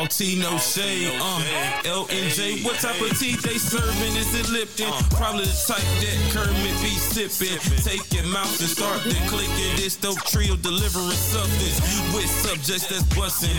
all tea, no shade. Uh, L and J, what type of tea they serving? Is it Lipton? Probably the type that Kermit be sipping. Take your mouth and start to clicking. This dope trio delivering substance with subjects that's busting.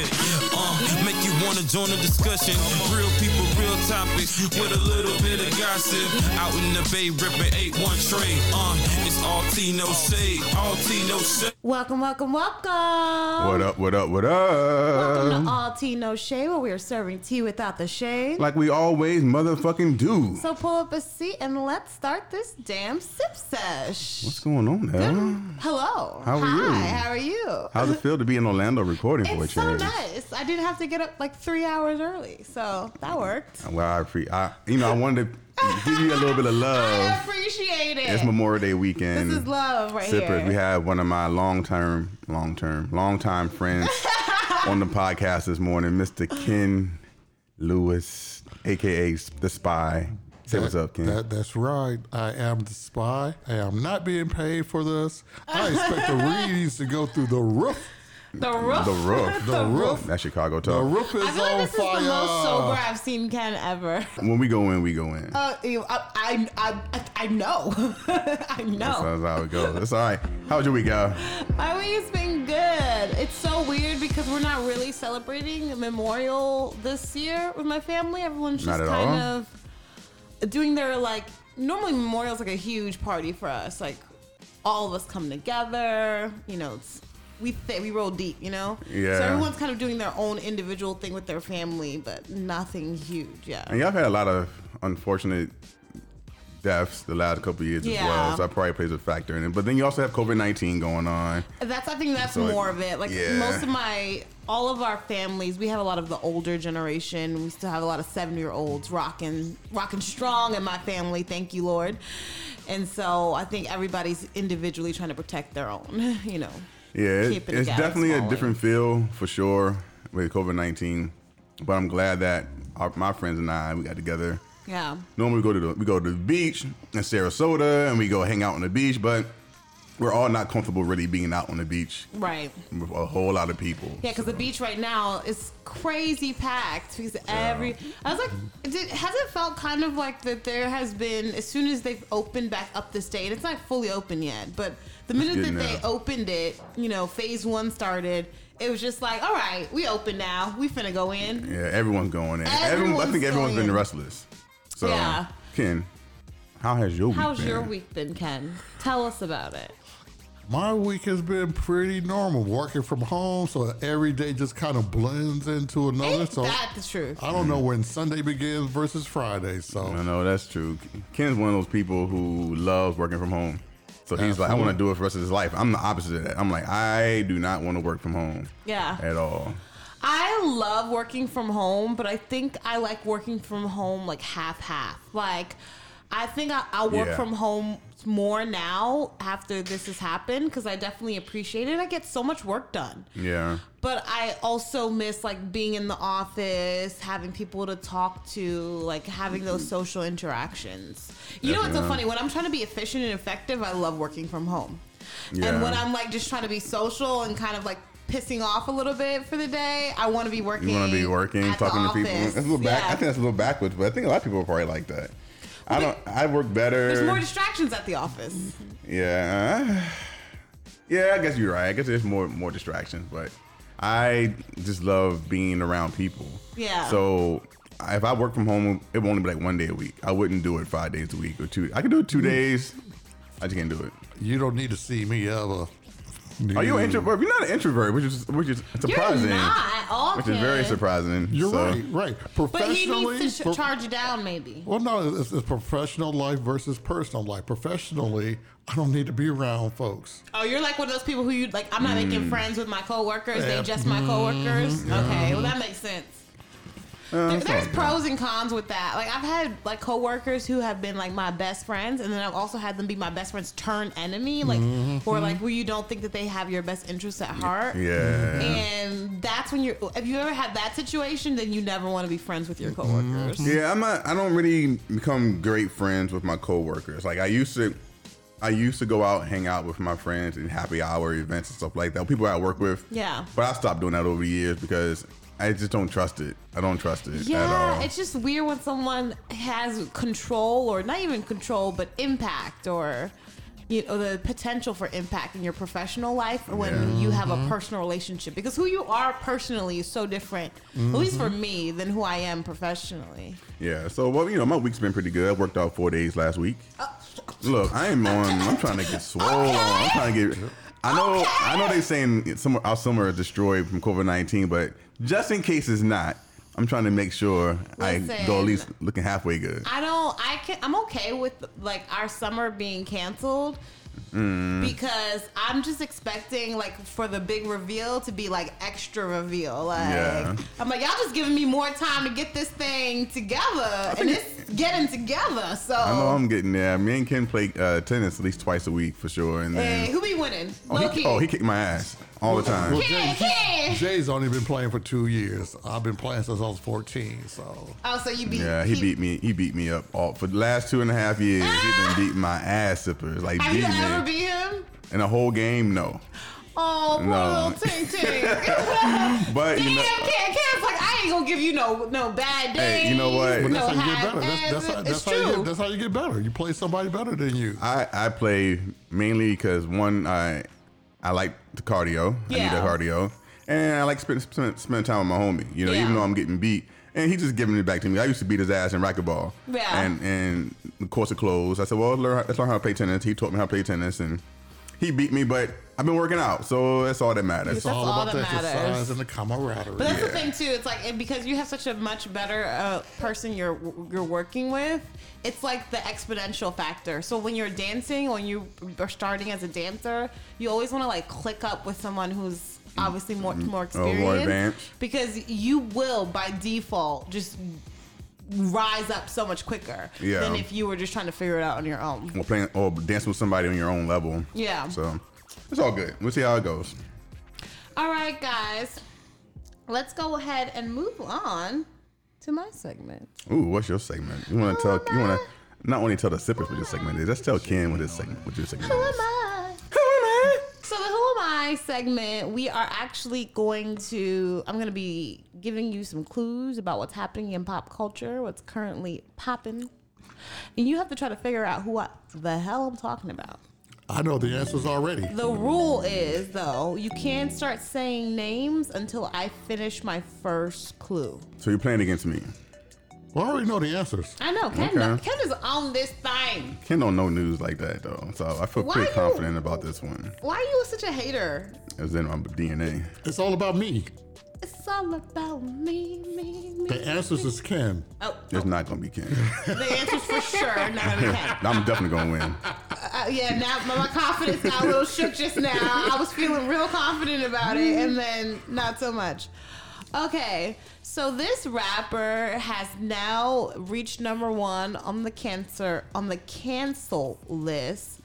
Uh, make you wanna join the discussion. Real people, real topics with a little bit of gossip. Out in the bay, ripping 8-1 trade. Uh, it's all tea, no shade. All tea, no shade. Welcome, welcome, welcome. What up, what up, what up? Welcome to All Tea No Shade, where we are serving tea without the shade. Like we always motherfucking do. So pull up a seat and let's start this damn sip sesh. What's going on now? Hello. How are Hi, you? how are you? How's it feel to be in Orlando recording for It's so nice. I didn't have to get up like three hours early, so that worked. Well, I, pre- I, you know, I wanted to give you a little bit of love. I appreciate it. It's Memorial Day weekend. This is love right Sippers, here. we have one of my long term, long term, long time friends on the podcast this morning, Mr. Ken Lewis, aka the Spy. Say what's up, Ken. That, that's right. I am the spy. I am not being paid for this. I expect the readings to go through the roof. The roof. the roof. The roof. That's Chicago The talk. roof is I feel like on this fire. is the most sober I've seen Ken ever. When we go in, we go in. Uh, I, I, I, I know. I know. That's how it goes. It's all right. How was your week, y'all? My week's been good. It's so weird because we're not really celebrating Memorial this year with my family. Everyone's just kind all? of doing their like. Normally, Memorial's like a huge party for us. Like all of us come together. You know, it's we th- we roll deep. You know. Yeah. So everyone's kind of doing their own individual thing with their family, but nothing huge. Yeah. And y'all had a lot of unfortunate deaths the last couple of years as well, so that probably plays a factor in it. But then you also have COVID nineteen going on. That's I think that's So, like, more of it. Like yeah. most of my all of our families, we have a lot of the older generation. We still have a lot of seven year olds rocking rocking strong in my family. Thank you, Lord. And so I think everybody's individually trying to protect their own. You know. Yeah, it- it's definitely a different feel for sure with COVID nineteen. But I'm glad that our, my friends and I we got together. Yeah. Normally we go to the we go to the beach in Sarasota and we go hang out on the beach, but we're all not comfortable really being out on the beach Right. with a whole lot of people. Yeah, because the beach right now is crazy packed. Because every, I was like, did, has it felt kind of like that? There has been as soon as they've opened back up the state, it's not fully open yet, but the minute that getting they opened it, you know, phase one started. It was just like, all right, we open now. We finna go in. Yeah, everyone's going in. Everyone, I think everyone's been in. restless. So, Yeah. Ken, how has your week How's been? your week been, Ken? Tell us about it. My week has been pretty normal. Working from home, so every day just kind of blends into another. Ain't So that the truth? I don't know when Sunday begins versus Friday. So I know that's true. Ken's one of those people who loves working from home. So he's like, I want to do it for the rest of his life. I'm the opposite of that. I'm like, I do not want to work from home Yeah. at all. I love working from home, but I think I like working from home like half half. Like, I think I, I'll work Yeah. from home more now after this has happened because I definitely appreciate it. I get so much work done. Yeah. But I also miss like being in the office, having people to talk to, like having those social interactions. You know what's so funny? When I'm trying to be efficient and effective, I love working from home. Yeah. And when I'm like just trying to be social and kind of like pissing off a little bit for the day, I want to be working. You want to be working, talking to people. That's a little back. I think that's a little backwards, but I think a lot of people are probably like that. I don't. I work better. There's more distractions at the office. Yeah. Yeah, I guess you're right. I guess there's more more distractions, but I just love being around people. Yeah. So if I work from home, it would only be like one day a week. I wouldn't do it five days a week or two. I could do it two mm. days. I just can't do it. you don't need to see me ever. Are you an introvert? If you're not an introvert, which is which is surprising, You're not. All which is very surprising. You're So, right, right. But he Professionally, needs to ch- pro- charge down, maybe. Well, no, it's, it's professional life versus personal life. Professionally, I don't need to be around folks. Oh, you're like one of those people who you like. I'm not Mm. making friends with my coworkers. They Yeah. just my coworkers. Okay, well that makes sense. Uh, There- there's pros and cons with that. Like I've had like coworkers who have been like my best friends, and then I've also had them be my best friends turn enemy, like or like where you don't think that they have your best interests at heart. Yeah. And that's when you're. If you ever had that situation, then you never want to be friends with your coworkers. Yeah, I'm not. I don't really become great friends with my coworkers. Like I used to, I used to go out, hang out with my friends in happy hour events and stuff like that. People I work with. Yeah. But I stopped doing that over the years because I just don't trust it. I don't trust it at Yeah, all. it's just weird when someone has control, or not even control, but impact, or you know, the potential for impact in your professional life, or when Yeah. you have a mm-hmm. personal relationship. Because who you are personally is so different, at least for me, than who I am professionally. Yeah. So well, you know, my week's been pretty good. I worked out four days last week. Oh. Look, I am on. I'm trying to get swole. I'm trying to get. I know. I know they saying summer our summer is destroyed from COVID nineteen, but just in case it's not, I'm trying to make sure I go at least looking halfway good. I don't. I can. I'm okay with like our summer being canceled Mm. because I'm just expecting like for the big reveal to be like extra reveal. Like Yeah. I'm like y'all just giving me more time to get this thing together, and it's getting together. So I know I'm getting there. Me and Ken play uh, tennis at least twice a week for sure, and then hey, who be winning? oh, he, oh he kicked my ass all the time. Well, Ken, Jay, Jay's only been playing for two years. I've been playing since I was 14. So Oh, so you beat? Yeah, he beat me. He beat me up all for the last two and a half years. He's been ah! beating my ass zippers, like Have you beating ever me beat him? in a whole game. No, Oh, poor No. little Ting Ting. but you know, Ken, Ken's like, I ain't gonna give you no no bad days. Hey, you know what? but No that's how you get half better. That's, that's, how, ass. that's, how you true. get, that's how you get better. You play somebody better than you. I I play mainly because one I I like the cardio. I need Yeah. the cardio, and I like spend spend, spend time with my homie. You know, Yeah. even though I'm getting beat. And he just giving it back to me. I used to beat his ass in racquetball. Yeah. And and the course of clothes. I said, well, learn, let's learn how to play tennis. He taught me how to play tennis, and he beat me. But I've been working out, so that's all that matters. It's That's all, all about that the exercise and the camaraderie. But that's the thing too. It's like because you have such a much better uh, person you're you're working with. It's like the exponential factor. So when you're dancing, when you are starting as a dancer, you always want to like click up with someone who's obviously more mm-hmm. more Oh, experienced advanced. because you will by default just rise up so much quicker Yeah. than if you were just trying to figure it out on your own. or playing or dancing with somebody on your own level. Yeah. So it's all good. We'll see how it goes. All right, guys. Let's go ahead and move on to my segment. Ooh, what's your segment? You want to tell? You want to not only tell the sippers what your segment is. Let's tell Ken what his segment, what your segment Who is. am I? Who am I? So the Who Am I segment, we are actually going to. I'm going to be giving you some clues about what's happening in pop culture, what's currently popping, and you have to try to figure out who I, the hell I'm talking about. I know the answers already. The rule is, though, you can't start saying names until I finish my first clue. So you're playing against me. Well, I already know the answers. I know Ken. Okay. Ken is on this thing. Ken don't know news like that though, so I feel Why pretty you- confident about this one. Why are you such a hater? It's in my DNA. It's all about me. It's all about me, me, me. The answers is Ken. Oh, It's not gonna be Ken. the answer's for sure not gonna be Ken. I'm definitely gonna win. Uh, yeah, now my, my confidence got a little shook just now. I was feeling real confident about it, and then not so much. Okay, so this rapper has now reached number one on the cancer on the cancel list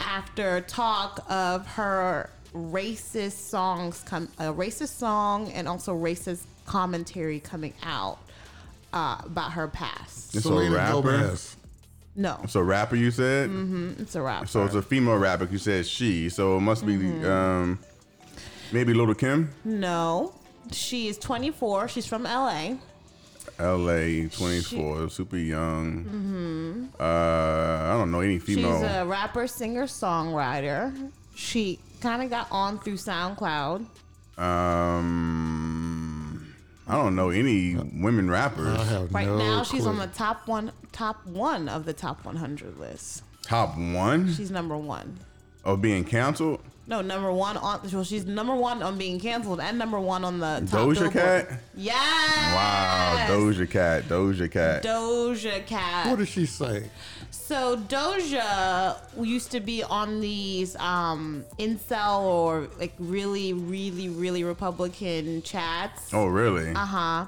after talk of her racist songs come a racist song and also racist commentary coming out uh, about her past. It's a rapper. Gomez. No, It's a rapper, you said. it's a rapper. So it's a female rapper. You said she. So it must be Mm-hmm. um, maybe Little Kim, No. She is 24. She's from LA. L.A. 24, super young. Uh, I don't know any female. Mm-hmm. She's a rapper, singer, songwriter. She kind of got on through SoundCloud. Um, I don't know any women rappers. I have Right no now, she's clue. on the top one, top one of the top 100 list. Top one She's number one. of being canceled. No, number one on. Well, she's number one on being canceled and number one on the top Doja Billboard. Cat. Yes. Wow, Doja Cat, Doja Cat. Doja Cat. What did she say? So Doja used to be on these um incel or like really, really, really Republican chats. oh, really? Uh huh.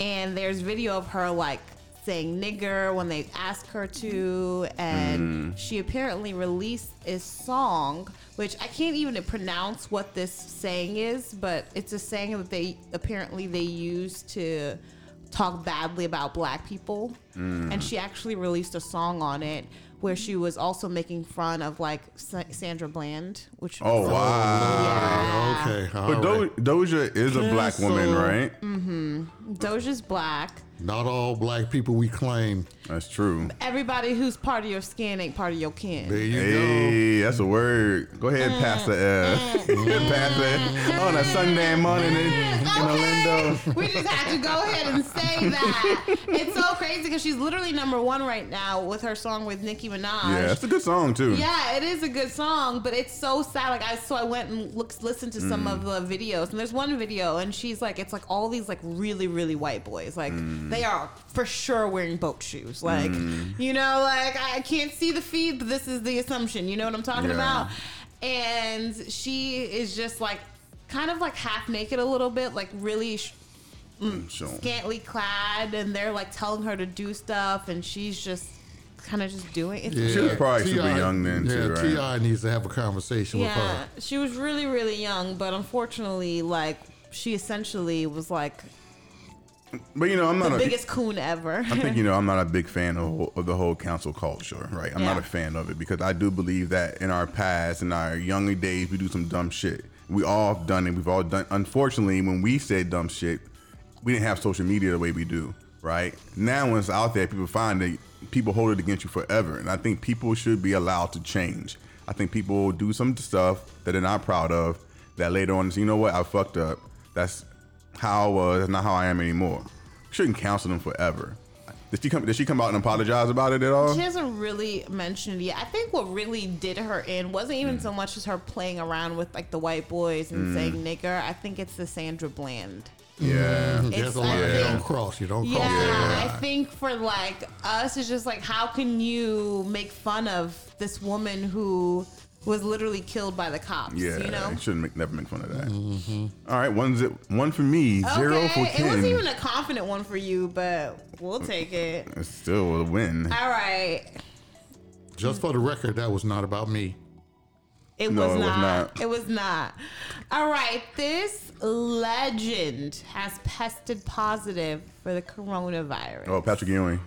And there's video of her like saying nigger when they ask her to, and she apparently released a song which I can't even pronounce what this saying is, but it's a saying that they apparently they use to talk badly about black people. Mm. And she actually released a song on it where she was also making fun of like Sa- Sandra Bland, which Oh was- wow! Okay. all But right. Do- Doja is a black woman, Cancel. right? Mm-hmm. Doja's black. Not all black people we claim. That's true. Everybody who's part of your skin ain't part of your There kin. you Hey, that's a word. Go ahead, mm. Pastor F. Mm. Pastor on oh, a Sunday morning in, in Orlando. we just had to go ahead and say that. It's so crazy because she's literally number one right now with her song with Nicki Minaj. Yeah, that's a good song too. Yeah, it is a good song, but it's so sad. Like I, so I went and looked, listened to some mm. of the videos, and there's one video, and she's like, it's like all these like really, really white boys, like Mm. they are for sure wearing boat shoes, like mm. you know, like I can't see the feed, but this is the assumption. You know what I'm talking Yeah. about? And she is just like, kind of like half naked a little bit, like really. Sh- mm, So, scantily clad and they're like telling her to do stuff and she's just kind of just doing it. Yeah, She was probably super young then, yeah, too, right? Ti needs to have a conversation with Yeah, her. she was really, really young, but unfortunately, like she essentially was like but you know, I'm the not a. biggest coon ever. I think you know I'm not a big fan of, of the whole cancel culture, right? I'm not a fan of it because I do believe that in our past, in our younger days, we do some dumb shit. We all have done it. We've all done. Unfortunately, when we said dumb shit, we didn't have social media the way we do, right? Now when it's out there, people find it. People hold it against you forever, and I think people should be allowed to change. I think people do some stuff that they're not proud of. That later on, you know what, I fucked up. That's how I was. That's not how I am anymore. Shouldn't counsel them forever. Did she come? Did she come out and apologize about it at all? She hasn't really mentioned it yet. I think what really did her in wasn't Mm. even so much as her playing around with like the white boys Mm. and saying nigger. I think it's the Sandra Bland. Yeah. There's It's a line like- you don't cross. You don't Yeah, cross. I think for like us, it's just like, how can you make fun of this woman who was literally killed by the cops? Yeah, you know. you shouldn't make, never make fun of that. Mm-hmm. All right, one zip, one for me, zero for Okay, it wasn't even a confident one for you, but we'll take it. it's still a win. All right. Just for the record, that was not about me. It, No, was, it was not. not. It was not. All right. This legend has tested positive for the coronavirus. Oh, Patrick Ewing.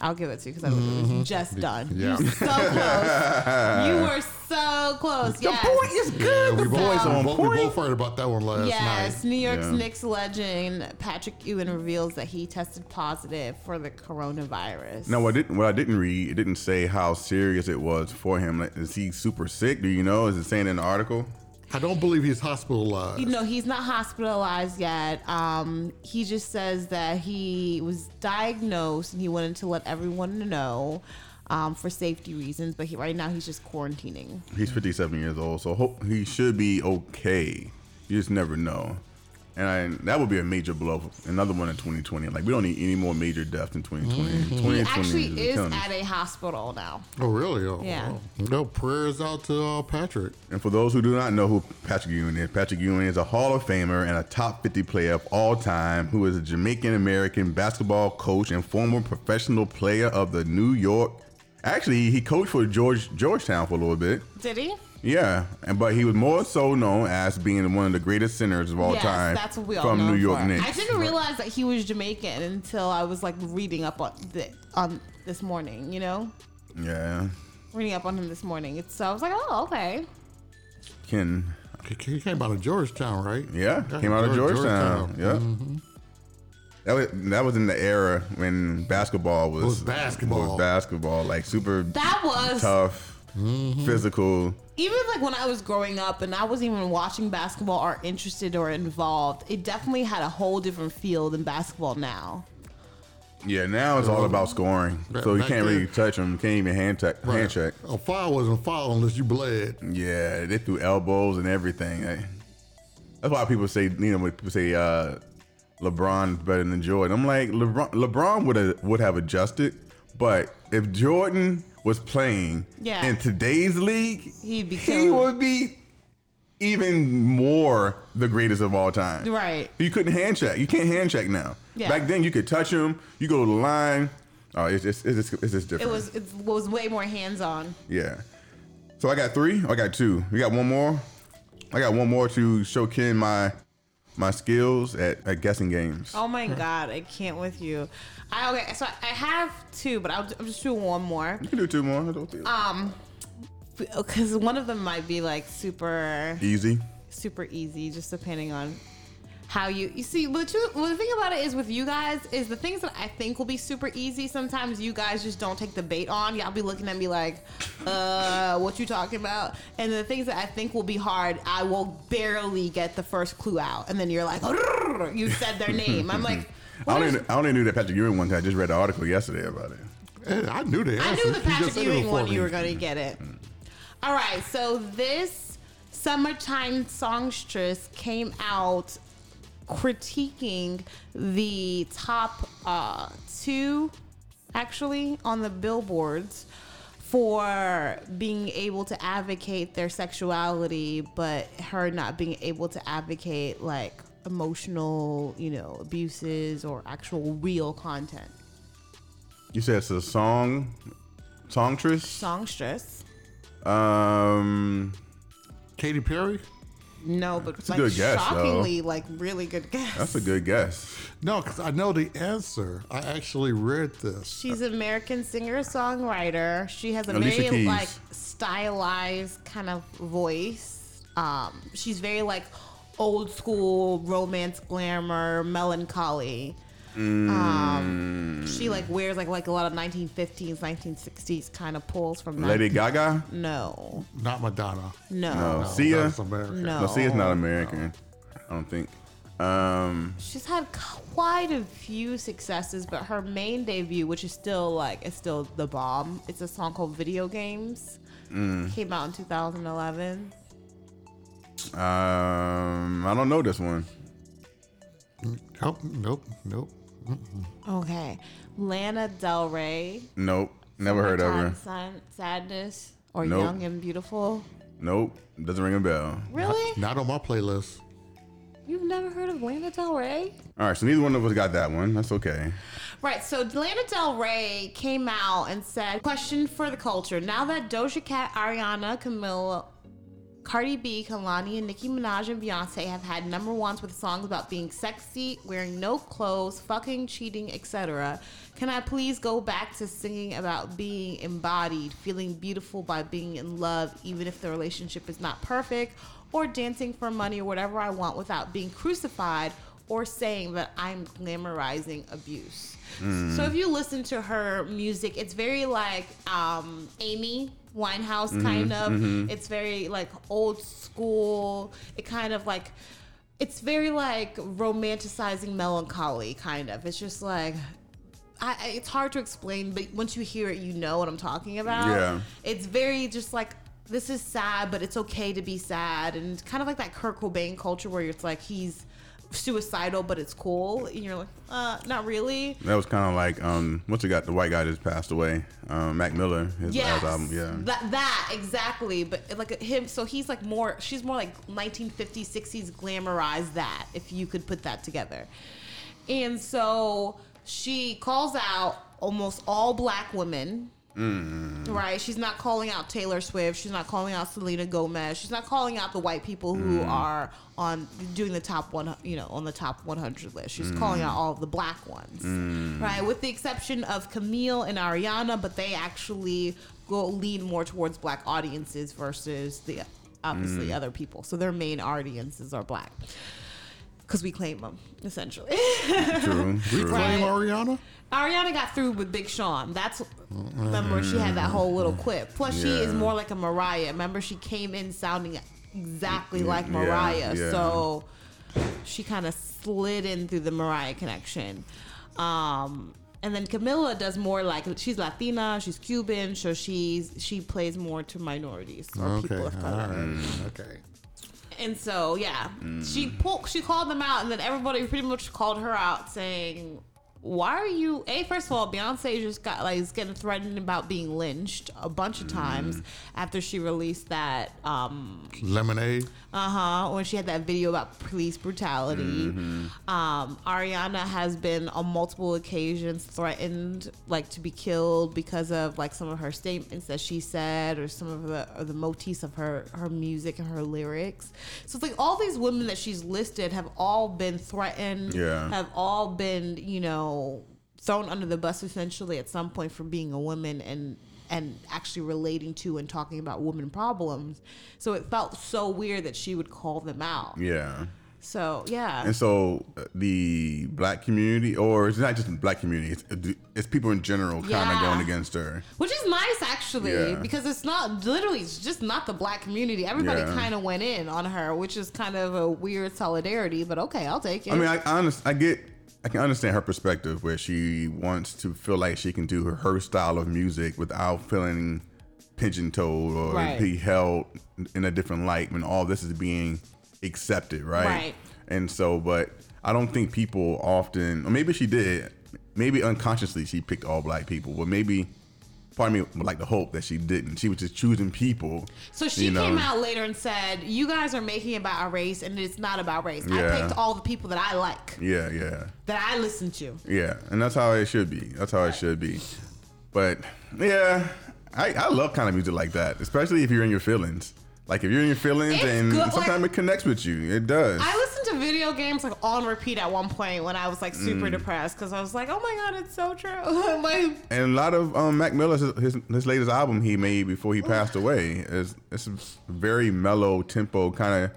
I'll give it to you because I was mm-hmm. just done. Yeah. You were so close. you were so close. Yes. is Yeah, we The both, boys on both, we point. both heard about that one last Yes, night. New York's Yeah. Knicks legend Patrick Ewing reveals that he tested positive for the coronavirus. No, what I didn't what I didn't read, it didn't say how serious it was for him. Like, is he super sick? Do you know? Is it saying in the article? I don't believe he's hospitalized. You know, he's not hospitalized yet. Um, he just says that he was diagnosed and he wanted to let everyone know um, for safety reasons. But he, right now, he's just quarantining. He's 57 years old, so hope he should be okay. You just never know. And I, that would be a major blow. Another one in 2020. Like we don't need any more major deaths in 2020. He 2020 actually is killing us. at a hospital now. oh, really? Oh, Yeah. wow. No prayers out to uh, Patrick. And for those who do not know who Patrick Ewing is, Patrick Ewing is a Hall of Famer and a top 50 player of all time who is a Jamaican American basketball coach and former professional player of the New York. Actually, he coached for George Georgetown for a little bit. Did he? Yeah, and but he was more so known as being one of the greatest centers of all yes, time that's what we all from know New York for. Knicks. I didn't realize that he was Jamaican until I was like reading up on the, on this morning. You know, Yeah, reading up on him this morning. It's, so I was like, oh, okay. Ken. He he came out of Georgetown, right? Yeah, Yeah, came out of Georgetown. Georgetown. Yeah. Mm-hmm. That was that was in the era when basketball was Was basketball. was basketball like super That was tough, Mm-hmm. physical. even like when I was growing up and I wasn't even watching basketball or interested or involved, it definitely had a whole different feel than basketball now. Yeah, now it's all about scoring, Back- so you can't really then- touch them. You Can't even hand check. Right. Hand check. A foul wasn't a foul unless you bled. Yeah, they threw elbows and everything. That's why people say, you know, when people say uh, LeBron's better than Jordan. I'm like, LeBron, LeBron would have would have adjusted, but if Jordan was playing Yeah. in today's league, He'd be he would be even more the greatest of all time. Right. You couldn't hand check. You can't hand check now. Yeah. Back then, you could touch him. You go to the line. Oh, it's just it's just, it's just It was it was way more hands on. Yeah. So I got three. I got two. We got one more. I got one more to show Ken my my skills at, at guessing games. Oh my god, I can't with you. I okay, so I have two, but I'll, I'm just do one more. You can do two more. I don't feel- Um, because one of them might be like super Easy. super easy, just depending on how you you see. But the, well, the thing about it is with you guys is the things that I think will be super easy. Sometimes you guys just don't take the bait on. Y'all be looking at me like, uh, what you talking about? And the things that I think will be hard, I will barely get the first clue out, and then you're like, you said their name. I'm like. I what only, is- I only knew that Patrick Ewing one. 'cause I just read the article yesterday about it. Hey, I knew that. I knew the Patrick Ewing before one you were going to get it. All right, so this summertime songstress came out critiquing the top uh, two, actually, on the billboards for being able to advocate their sexuality, but her not being able to advocate like emotional, you know, abuses or actual real content. You said it's a song, songstress. Songstress. Um, Katy Perry? No, but a like good guess, shockingly, like really good guess. that's a good guess. No, because I know the answer. I actually read this. She's an American singer songwriter. She has a Alicia very Keys. like stylized kind of voice. Um, she's very like old school romance glamour melancholy. Um, she like wears like like a lot of 1950s, 1960s kind of pulls from that. Lady Gaga. No, Not Madonna. no, No, No, Sia. that's American. no. No, see, not American. I don't think. Um, She's had quite a few successes, but her main debut, which is still like it's still the bomb, it's a song called "Video Games." Mm. Came out in 2011. Um, I don't know this one. Nope, nope, nope. Okay, Lana Del Rey. Nope, never heard of her. Summertime Sun- Sadness or Nope. Young and Beautiful. Nope, doesn't ring a bell. Really? Not on my playlist. You've never heard of Lana Del Rey? All right, so neither one of us got that one. That's okay. Right, so Lana Del Rey came out and said, Question for the culture. Now that Doja Cat, Ariana, Camila, Cardi B, Kehlani, and Nicki Minaj and Beyonce have had number ones with songs about being sexy, wearing no clothes, fucking, cheating, etc., can I please go back to singing about being embodied, feeling beautiful by being in love, even if the relationship is not perfect, or dancing for money or whatever I want without being crucified or saying that I'm glamorizing abuse. So if you listen to her music, it's very like um, Amy Winehouse mm-hmm, kind of. Mm-hmm. It's very like old school. It kind of like it's very like romanticizing melancholy kind of. It's just like I, I- it's hard to explain, but once you hear it, you know what I'm talking about. Yeah. It's very just like this is sad, but it's okay to be sad, and kind of like that Kurt Cobain culture where it's like he's suicidal, but it's cool, and you're like, uh, not really. That was kind of like um, what's it got? The white guy just passed away. Um, Mac Miller, his Yes, last album. Yeah. that that exactly. But like him, so he's like more. She's more like 1950s, 60s glamorized that. If you could put that together, and so she calls out almost all black women. Mm-hmm. Right, she's not calling out Taylor Swift. She's not calling out Selena Gomez. She's not calling out the white people who mm. are on doing the top one, you know, on the top 100 list. She's calling out mm. all of the black ones, mm. right? With the exception of Camille and Ariana, but they actually go lean more towards black audiences versus the obviously other people. So their main audiences are black because we claim them essentially. True. We true. claim Right. Ariana? Ariana got through with Big Sean. That's remember she had that whole little quip. Plus, she is more like a Mariah. Remember, she came in sounding exactly like yeah, Mariah, yeah. so she kind of slid in through the Mariah connection. Um, and then Camila does more like she's Latina, she's Cuban, so she's she plays more to minorities or Okay, people all of color. right. Okay. And so, yeah, Mm. she pulled, she called them out, and then everybody pretty much called her out, saying why are you? A first of all, Beyonce just got like is getting threatened about being lynched a bunch of times after she released that. um Lemonade. Uh huh. When she had that video about police brutality. Um, Ariana has been on multiple occasions threatened, like to be killed because of like some of her statements that she said or some of the or the motifs of her her music and her lyrics. So it's like all these women that she's listed have all been threatened. Yeah. Have all been you know thrown under the bus essentially at some point for being a woman and and actually relating to and talking about women problems. So it felt so weird that she would call them out. Yeah. So yeah. And so uh, the black community, or it's not just the black community, it's, it's people in general kind of Yeah. going against her. Which is nice actually, Yeah. because it's not literally it's just not the black community. Everybody Yeah. kind of went in on her, which is kind of a weird solidarity, but okay, I'll take it. I mean, I, I, honest, I get, I can understand her perspective where she wants to feel like she can do her, her style of music without feeling pigeon-toed or Right. be held in a different light when all this is being accepted, right? Right. And so, but I don't think people often, or maybe she did, maybe unconsciously she picked all black people, but maybe. Part of me like to hope that she didn't. She was just choosing people. so she you know. came out later and said, "You guys are making it about our race, and it's not about race. I picked all the people that I like, Yeah, yeah. that I listen to." Yeah, and that's how it should be. That's how it should be. But yeah, I, I love kind of music like that, especially if you're in your feelings. Like if you're in your feelings, It's and good, sometimes like- it connects with you. It does. I listened to video games like on repeat at one point when I was like super Mm. depressed because I was like, "Oh my god, it's so true." like, and a lot of um, Mac Miller's his, his latest album he made before he passed away is it's a very mellow tempo kind of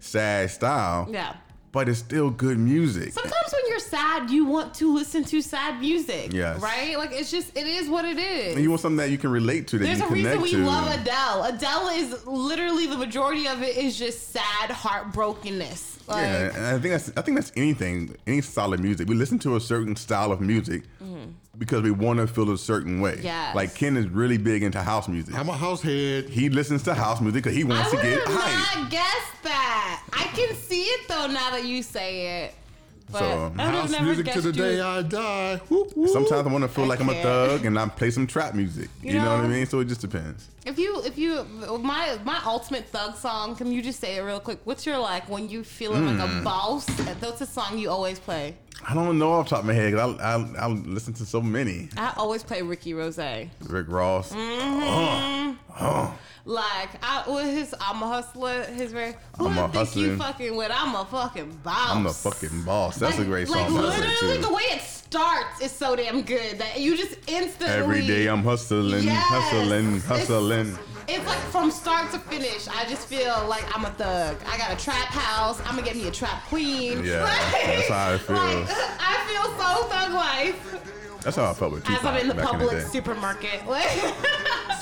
sad style. yeah. But it's still good music. Sometimes when you're sad, you want to listen to sad music. Yes. Right? Like it's just it is what it is. And you want something that you can relate to, that There's a reason we to. love Adele. Adele is literally the majority of it is just sad heartbrokenness. Like, yeah, and I think that's I think that's anything, any solid music. We listen to a certain style of music mm-hmm. Because we want to feel a certain way. Yes. Like Ken is really big into house music. I'm a house head. He listens to house music because he I wants to get have hype. not guessed that. I can see it though now that you say it. But So, I would have House music to the you. day I die. Whoop, whoop. Sometimes I want to feel like I'm a thug and I play some trap music. You, You know, what I mean? So it just depends. If you, if you, my my ultimate thug song. Can you just say it real quick? What's your like when you feeling like Hmm. a boss? That's a song you always play. I don't know off the top of my head I, I, I listen to so many. I always play Ricky Rose. Rick Ross. Mm-hmm. Uh, Like I with his I'm a hustler. His very who I'm a think you fucking with? I'm a fucking boss. I'm a fucking boss. That's like, a great song. That's literally the way it starts is so damn good that you just instantly Every day I'm hustling, Yes. hustling, hustling. It's like from start to finish. I just feel like I'm a thug. I got a trap house. I'm gonna get me a trap queen. Yeah, Like- that's how it feels. Like, I feel so thug life That's how I felt with Tupac as I'm in the back in the Publix supermarket.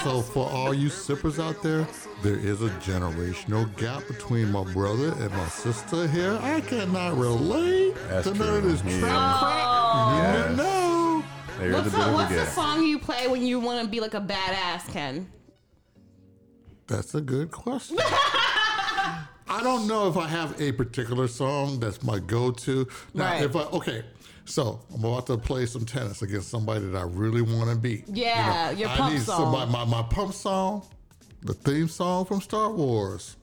So for all you sippers out there, there is a generational gap between my brother and my sister here. I cannot relate That's to none of true. this Yeah. trap oh. crap. Yes. You know. There's what's, a the, bit of a what's the song you play when you want to be like a badass, Ken? That's a good question. I don't know if I have a particular song that's my go-to. Now, Right. if I okay, so I'm about to play some tennis against somebody that I really want to beat. Yeah, your I pump need song. somebody my, my pump song, the theme song from Star Wars.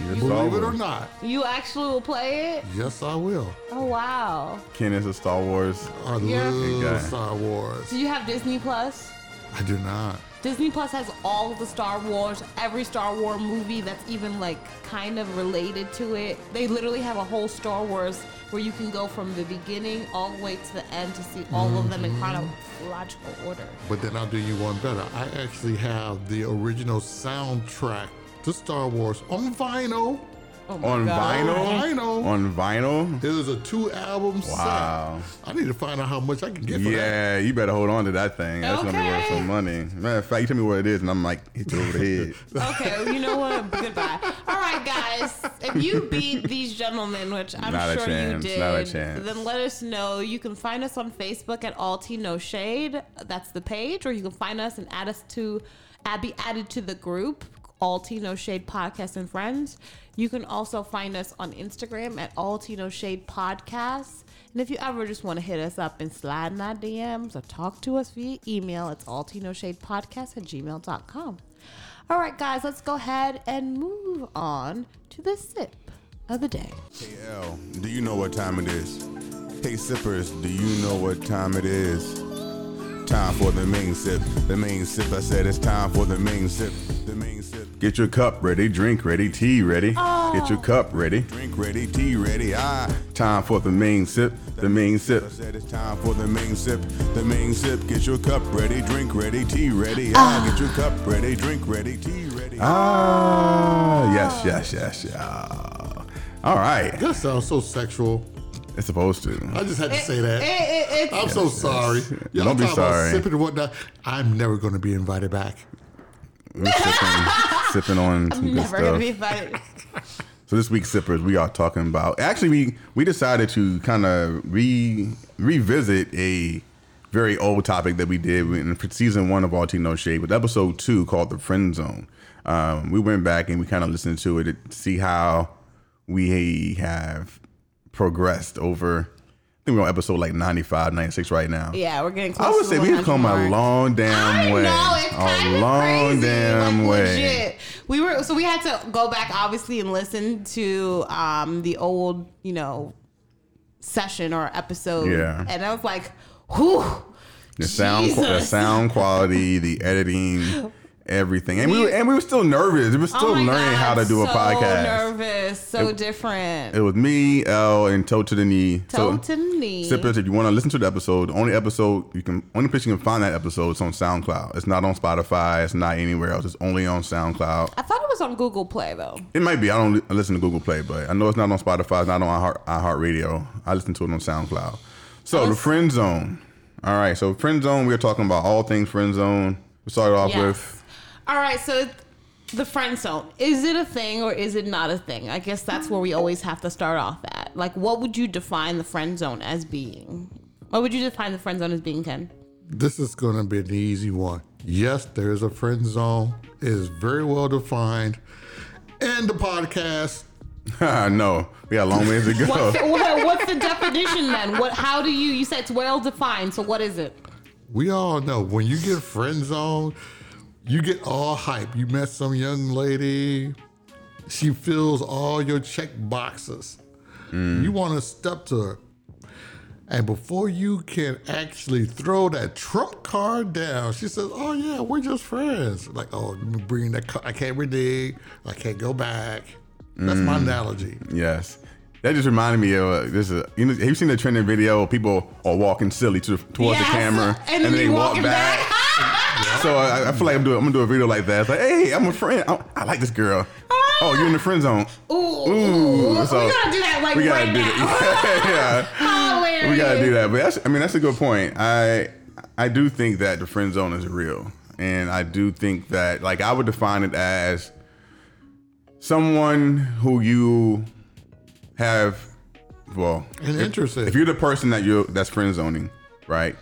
Yes, Believe it or not, You actually will play it? yes, I will. Oh wow! Ken is a Star Wars. I Yeah. Good guy. love Star Wars. Do you have Disney Plus? I do not. Disney Plus has all the Star Wars, every Star Wars movie that's even like kind of related to it. They literally have a whole Star Wars where you can go from the beginning all the way to the end to see all of them in mm-hmm. chronological order. But then I'll do you one better. I actually have the original soundtrack to Star Wars on vinyl. Oh my On God. vinyl? Vinyl. On vinyl? It was a two album Wow. set. I need to find out how much I can get for that. Yeah, you better hold on to that thing. That's gonna be worth some money. Matter of fact, you tell me what it is, and I'm like, hit you over the head. Okay, well, you know what? Goodbye. All right, guys. If you beat these gentlemen, which I'm Not a sure chance, you did, not a chance. then let us know. You can find us on Facebook at All Tea No Shade. That's the page, or you can find us and add us to, add, be added to the group. All Tea No Shade Podcast and Friends. You can also find us on Instagram at Tea Shade Podcast. And if you ever just want to hit us up and slide in our DMs or talk to us via email, it's allteanoshadepodcast at gmail.com. All right, guys, let's go ahead and move on to the sip of the day. Hey L, do you know what time it is? Hey sippers, do you know what time it is? Time for the main sip. The main sip. I said it's time for the main sip. The main sip. Get your cup ready, drink ready, tea ready. Get your cup ready, drink ready, tea ready. Ah, time for the main sip. The main sip. I said it's time for the main sip. The main sip. Get your cup ready, drink ready, tea ready. Ah, get your cup ready, drink ready, tea ready. Ah, yes, yes, yes, yeah. All right, That sounds so sexual. It's supposed to. I just had to say that. It- it- it's- I'm so eh. sorry. Y'all Don't be talking about. Sipping and whatnot. I'm never going to be invited back. We're sipping, sipping on some good Never stuff. gonna be invited. So this week's sippers, we are talking about. Actually, we we decided to kind of re revisit a very old topic that we did in season one of All Tea No Shade, with episode two called the Friend Zone. Um, we went back and we kind of listened to it to see how we have progressed over. I think we're on episode like 95, 96 right now. Yeah, we're getting close. I would say we've 100 come a long damn I way. know it's a kind of long crazy, damn like, way. Legit. We were so we had to go back obviously and listen to um the old you know session or episode. Yeah. and I was like, whew. The sound, the sound quality, the editing, everything, and we were, and we were still nervous. We were still Oh learning how to God, do a podcast. so. Nervous, so different. It was me, L, and Toe to the Knee. Toe to the knee. Sippers, if you want to listen to the episode, the only episode you can, only place you can find that episode is on SoundCloud. It's not on Spotify. It's not anywhere else. It's only on SoundCloud. I thought it was on Google Play though. It might be. I don't li- listen to Google Play, but I know it's not on Spotify. It's not on iHeart, iHeartRadio. I listen to it on SoundCloud. So the friend zone. All right. So friend zone. We are talking about all things friend zone. We started off Yes. with All right, so the friend zone is it a thing or is it not a thing? I guess that's where we always have to start off at. Like, what would you define the friend zone as being? What would you define the friend zone as being, Ken? This is going to be an easy one. Yes, there is a friend zone. It is very well defined. And the podcast, no. We got a long ways to go. What's the, what, what's the definition then? What? How do you? You said it's well defined. So what is it? we all know when you get friend zone, you get all hype. You met some young lady, she fills all your check boxes. You want to step to her. And before you can actually throw that trump card down, she says, "Oh yeah, we're just friends." Like, "Oh, you bring that. Card. I can't renege. I can't go back." That's my analogy. Yes. That just reminded me of uh, this. Is, you know, have you seen the trending video? of People are walking silly to, towards Yes, the camera, and then they walk walking back. So I, I feel like I'm doing. I'm gonna do a video like that. It's like, hey, I'm a friend. I, I like this girl. Oh, oh you're in the friend zone. Ooh, Ooh, so- we gotta do that like We gotta right do now. that. yeah, Hilarious. we gotta do that. But that's, I mean, that's a good point. I, I do think that the friend zone is real, and I do think that, like, I would define it as someone who you have, well, And interested. if you're the person that you're that's friend zoning, right?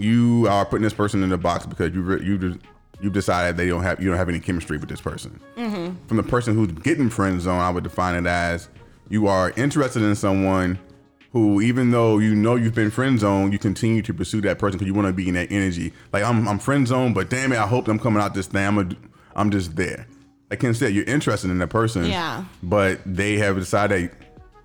You are putting this person in the box because you re- you just you've decided they don't have you don't have any chemistry with this person. Mm-hmm. From the person who's getting friend zone, I would define it as you are interested in someone who, even though you know you've been friend zone, you continue to pursue that person because you want to be in that energy. Like I'm I'm friend zone, but damn it, I hope I'm coming out this thing. I'm a, I'm just there. Like Ken said, you're interested in that person. Yeah. But they have decided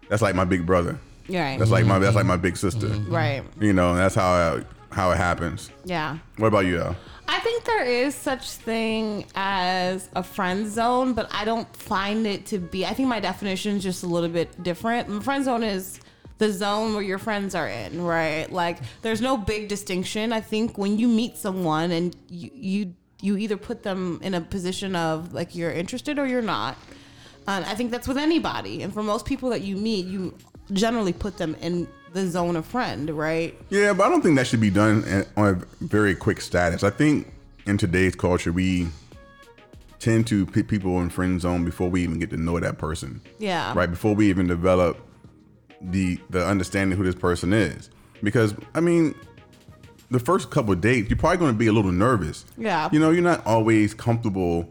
that's like my big brother. Right. That's like my that's like mm-hmm. my big sister. Mm-hmm. right. You know, and that's how how it happens. Yeah. What about you, though? I think there is such thing as a friend zone, but I don't find it to be. I think my definition is just a little bit different. My friend zone is the zone where your friends are in, right? Like there's no big distinction. I think when you meet someone and you you you either put them in a position of like you're interested or you're not. And I think that's with anybody. And for most people that you meet, you generally put them in the zone of friend, right? Yeah, but I don't think that should be done on a very quick status. I think in today's culture, we tend to put people in friend zone before we even get to know that person. Yeah. Right before we even develop the the understanding who this person is. Because I mean, the first couple of dates, you're probably going to be a little nervous. Yeah. You know, you're not always comfortable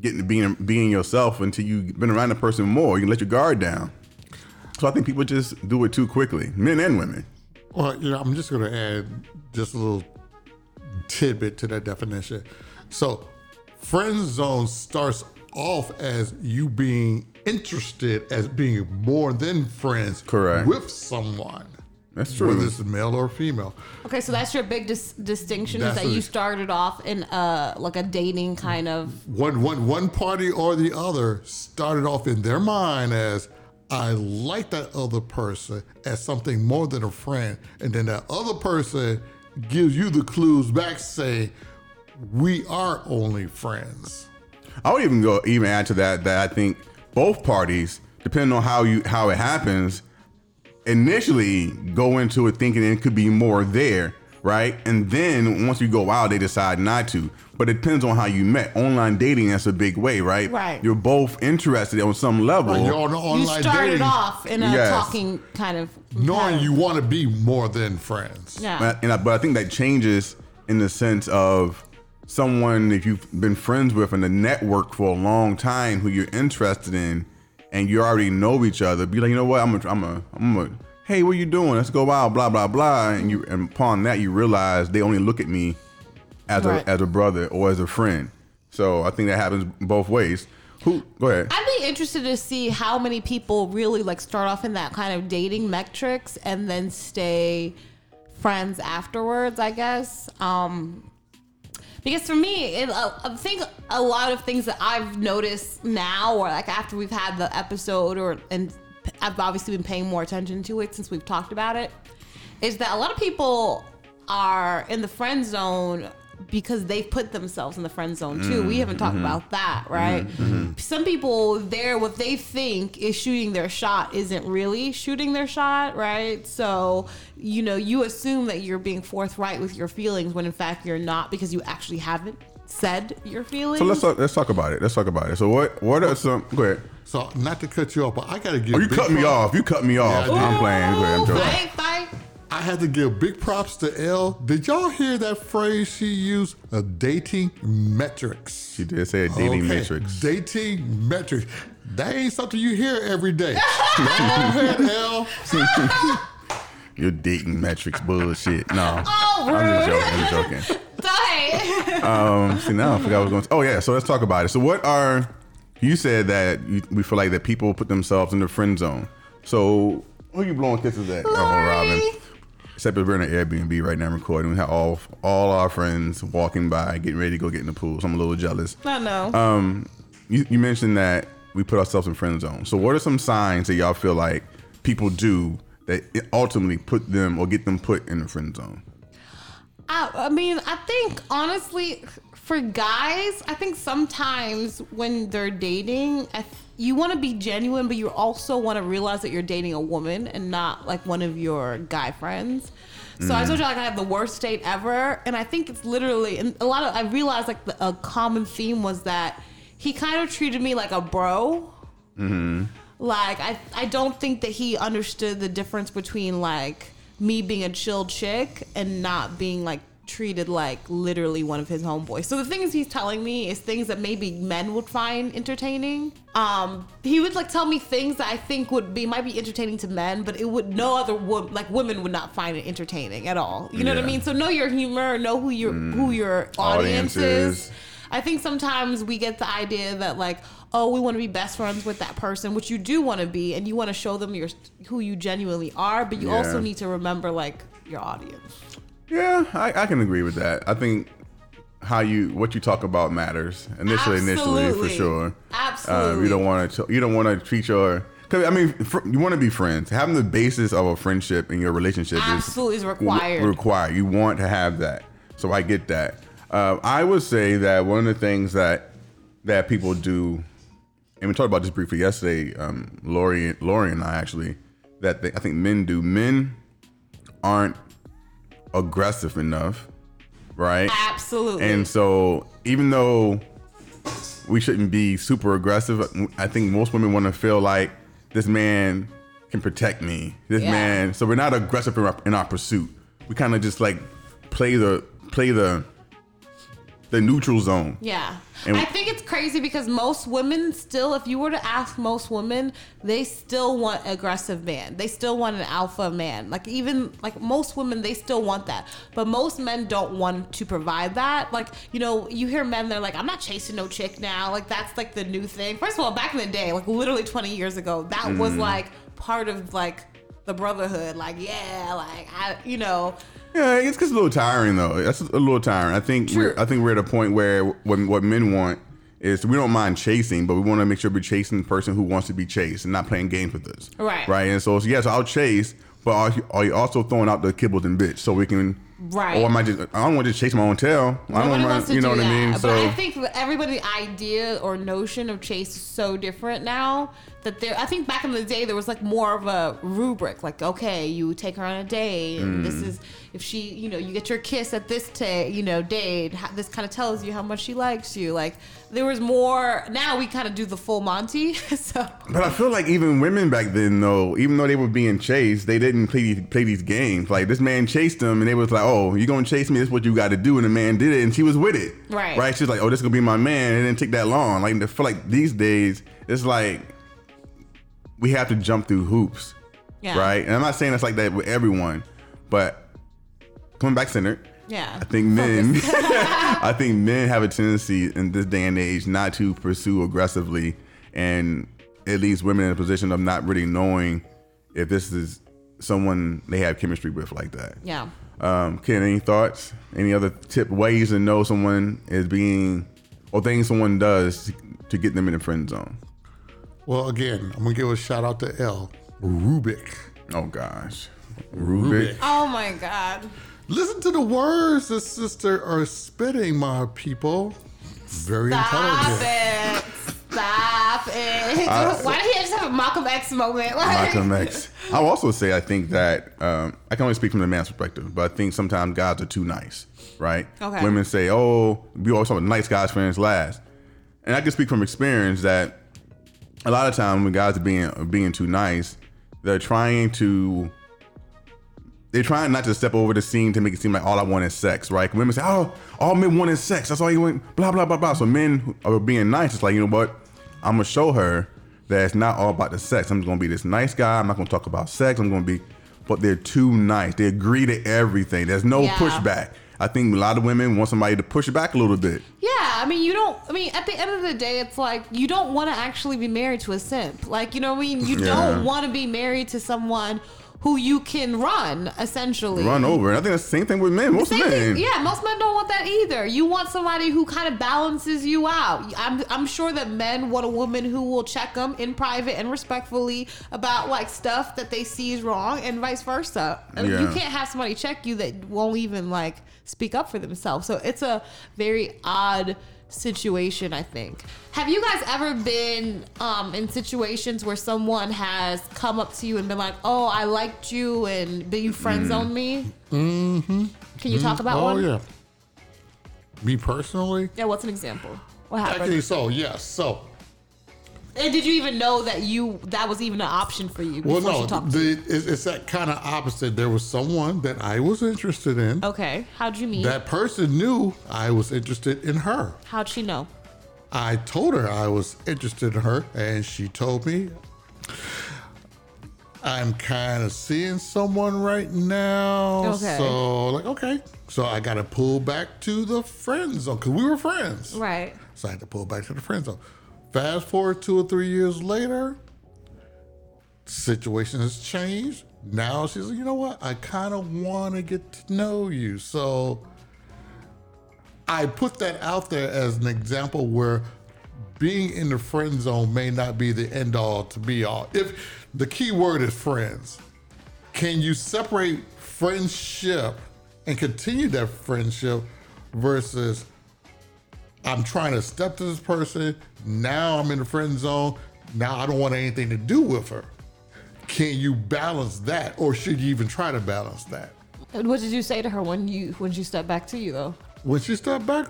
getting to being being yourself until you've been around the person more. You can let your guard down. So I think people just do it too quickly, men and women. Well, you know, I'm just going to add just a little tidbit to that definition. So, friend zone starts off as you being interested as being more than friends Correct. with someone. That's true. Whether it's male or female. Okay, so that's your big dis- distinction That's is that what you started off in uh like a dating kind of One, one, one party or the other started off in their mind as I like that other person as something more than a friend. And then that other person gives you the clues back, say, we are only friends. I would even go even add to that that I think both parties, depending on how you how it happens, initially go into it thinking it could be more there, right? And then once you go out, they decide not to. But it depends on how you met. Online dating, that's a big way, right? Right. You're both interested on some level. You're on the you started dating, off in a Yes. talking kind of knowing kind of- you want to be more than friends. yeah. But, and I, but I think that changes in the sense of someone if you've been friends with in the network for a long time who you're interested in and you already know each other be like you know what i'm a i'm a i'm a hey what you doing let's go out blah blah blah and you and upon that you realize they only look at me as Right. a as a brother or as a friend so i think that happens both ways who go ahead I'd be interested to see how many people really like start off in that kind of dating metrics and then stay friends afterwards. I guess. Um, because for me, it, uh, I think a lot of things that I've noticed now, or like after we've had the episode, or and I've obviously been paying more attention to it since we've talked about it, is that a lot of people are in the friend zone because they've put themselves in the friend zone too. we haven't talked mm-hmm. about that, mm-hmm. right? Mm-hmm. Some people there, what they think is shooting their shot isn't really shooting their shot, right? So, you know, you assume that you're being forthright with your feelings when in fact you're not because you actually haven't said your feelings. so let's talk, let's talk about it let's talk about it so what what are some go ahead So, not to cut you off, but I got to give you. oh you cut me off you cut me off Yeah, I i'm playing go ahead, I'm joking. Fight, fight. I had to give big props to Elle. Did y'all hear that phrase she used? A dating metrics. she did say a dating Okay, matrix Dating metrics. That ain't something you hear every day. Go ahead, Elle. Your dating metrics bullshit. No. Oh, I'm just joking. I'm just joking. Die. Um, see, now I forgot what I was going to Oh, yeah. So let's talk about it. So, what are, you said that you, we feel like that people put themselves in the friend zone. So, who you blowing kisses at? Oh, Robin. Except we're in an Airbnb right now recording. We have all all our friends walking by, getting ready to go get in the pool. So, I'm a little jealous. I know. Um, you, you mentioned that we put ourselves in friend zone. So, what are some signs that y'all feel like people do that ultimately put them or get them put in the friend zone? I, I mean, I think honestly, for guys, I think sometimes when they're dating, I th- you want to be genuine, but you also want to realize that you're dating a woman and not like one of your guy friends. So I mm-hmm. told you like I have the worst date ever, and I think it's literally and a lot of I realized like the, a common theme was that he kind of treated me like a bro. Mm-hmm. Like I I don't think that he understood the difference between like me being a chill chick and not being like treated like literally one of his homeboys. So the things he's telling me is things that maybe men would find entertaining. Um, he would like tell me things that I think would be might be entertaining to men, but it would no other wo- like women would not find it entertaining at all. You know what I mean? So know your humor, know who your who your audience Audiences. is. I think sometimes we get the idea that like, oh, we want to be best friends with that person, which you do want to be, and you want to show them your who you genuinely are, but you Yeah. also need to remember like your audience. Yeah, I, I can agree with that. I think how you what you talk about matters initially. Initially, for sure. Absolutely. Uh, you don't want to. You don't want to treat your. Cause I mean, fr- you want to be friends. Having the basis of a friendship in your relationship Absolutely is is required. re- required. You want to have that. So I get that. Uh, I would say that one of the things that that people do, and we talked about this briefly yesterday. Um, Lori, Lori and I actually that they, I think men do. Men aren't aggressive enough, right? Absolutely. And so, even though we shouldn't be super aggressive, I think most women want to feel like this man can protect me. This Yeah. man. So we're not aggressive in our, in our pursuit. We kind of just like play the play the the neutral zone. Yeah. And- I think it's crazy because most women still, if you were to ask most women, they still want aggressive man. They still want an alpha man. Like even like most women, they still want that. But most men don't want to provide that. Like, you know, you hear men, they're like, I'm not chasing no chick now. Like that's like the new thing. First of all, back in the day, like literally 20 years ago, that was Mm. like part of like the brotherhood. Like, yeah, like I you know, Yeah, it's just a little tiring though. That's a little tiring. I think we're I think we're at a point where what, what men want is we don't mind chasing, but we want to make sure we're chasing the person who wants to be chased and not playing games with us. Right. Right. And so, so yes, I'll chase, but are you, are you also throwing out the Kibbles and Bits so we can? Right. Or am I just? I don't want to just chase my own tail. I don't want to. You know what I mean? But So I think that everybody's idea or notion of chase is so different now that there. I think back in the day there was like more of a rubric, like okay, you take her on a date, and this Mm. is if she, you know, you get your kiss at this day, you know, date. This kind of tells you how much she likes you. Like there was more. Now we kind of do the full Monty. so But I feel like even women back then, though, even though they were being chased, they didn't play these, play these games. Like this man chased them, and they was like, "Oh, you gonna chase me? This is what you got to do." And the man did it, and she was with it. Right. Right. She's like, "Oh, this is gonna be my man." It didn't take that long. Like I feel like these days, it's like we have to jump through hoops. yeah, Right. And I'm not saying it's like that with everyone, but coming back centered. Yeah, I think men, I think men have a tendency in this day and age not to pursue aggressively, and it leaves women in a position of not really knowing if this is someone they have chemistry with like that. yeah. Um, Ken, any thoughts? Any other tip ways to know someone is being, or things someone does to, to get them in the friend zone? Well, again, I'm gonna give a shout out to Elle Rubric. Oh gosh, Rubik. Rubik. Oh my God. Listen to the words the sister are spitting, my people. Very Stop intelligent. it. Stop it. Why did he just have a Malcolm X moment? Like, Malcolm X. I'll also say I think that um, I can only speak from the man's perspective, but I think sometimes guys are too nice, right? Okay. Women say, "Oh, we always talk about nice guys friends last," and I can speak from experience that a lot of times when guys are being are being too nice, they're trying to. They're trying not to step over the scene to make it seem like all I want is sex, right? Women say, "Oh, all men want is sex. That's all you want." Blah blah blah blah. So men are being nice. It's like you know what? I'm gonna show her that it's not all about the sex. I'm just gonna be this nice guy. I'm not gonna talk about sex. I'm gonna be, but they're too nice. They agree to everything. There's no Yeah. pushback. I think a lot of women want somebody to push back a little bit. Yeah, I mean, you don't. I mean, at the end of the day, it's like you don't want to actually be married to a simp. Like, you know what I mean? You Yeah. don't want to be married to someone who you can run, essentially. Run over. And I think that's the same thing with men. Most men. thing, yeah, most men don't want that either. You want somebody who kind of balances you out. I'm, I'm sure that men want a woman who will check them in private and respectfully about like stuff that they see is wrong, and vice versa. And Yeah. You can't have somebody check you that won't even like speak up for themselves. So it's a very odd situation i think have you guys ever been um, in situations where someone has come up to you and been like oh i liked you and but you friend zoned me mm-hmm. can you talk about Oh one yeah. Me personally, yeah what's an example what happened okay. So yes. So and did you even know that you that was even an option for you well, no, she talked to you? the, it's, it's that kind of opposite. There was someone that I was interested in. okay how'd you meet That person knew I was interested in her. how'd she know I told her I was interested in her, and she told me, I'm kind of seeing someone right now. Okay. So, like, okay. So I got to pull back to the friend zone because we were friends. right So I had to pull back to the friend zone. Fast forward two or three years later, situation has changed. Now she's like, you know what? I kind of want to get to know you. So I put that out there as an example where being in the friend zone may not be the end all to be all. If the key word is friends, can you separate friendship and continue that friendship versus I'm trying to step to this person, now I'm in the friend zone, now I don't want anything to do with her. Can you balance that or should you even try to balance that? And what did you say to her when you when she stepped back to you though when she stepped back,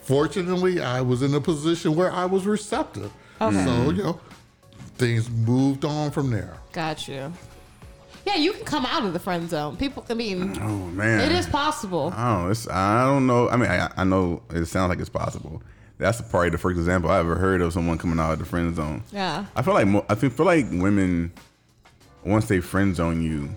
fortunately, I was in a position where I was receptive. Okay. So, you know, things moved on from there. Got you. Yeah, you can come out of the friend zone. People, I mean, Oh man, it is possible. I don't. know. It's, I don't know. I mean, I, I know it sounds like it's possible. That's probably the first example I ever heard of someone coming out of the friend zone. Yeah. I feel like mo- I think feel like women once they friend zone you,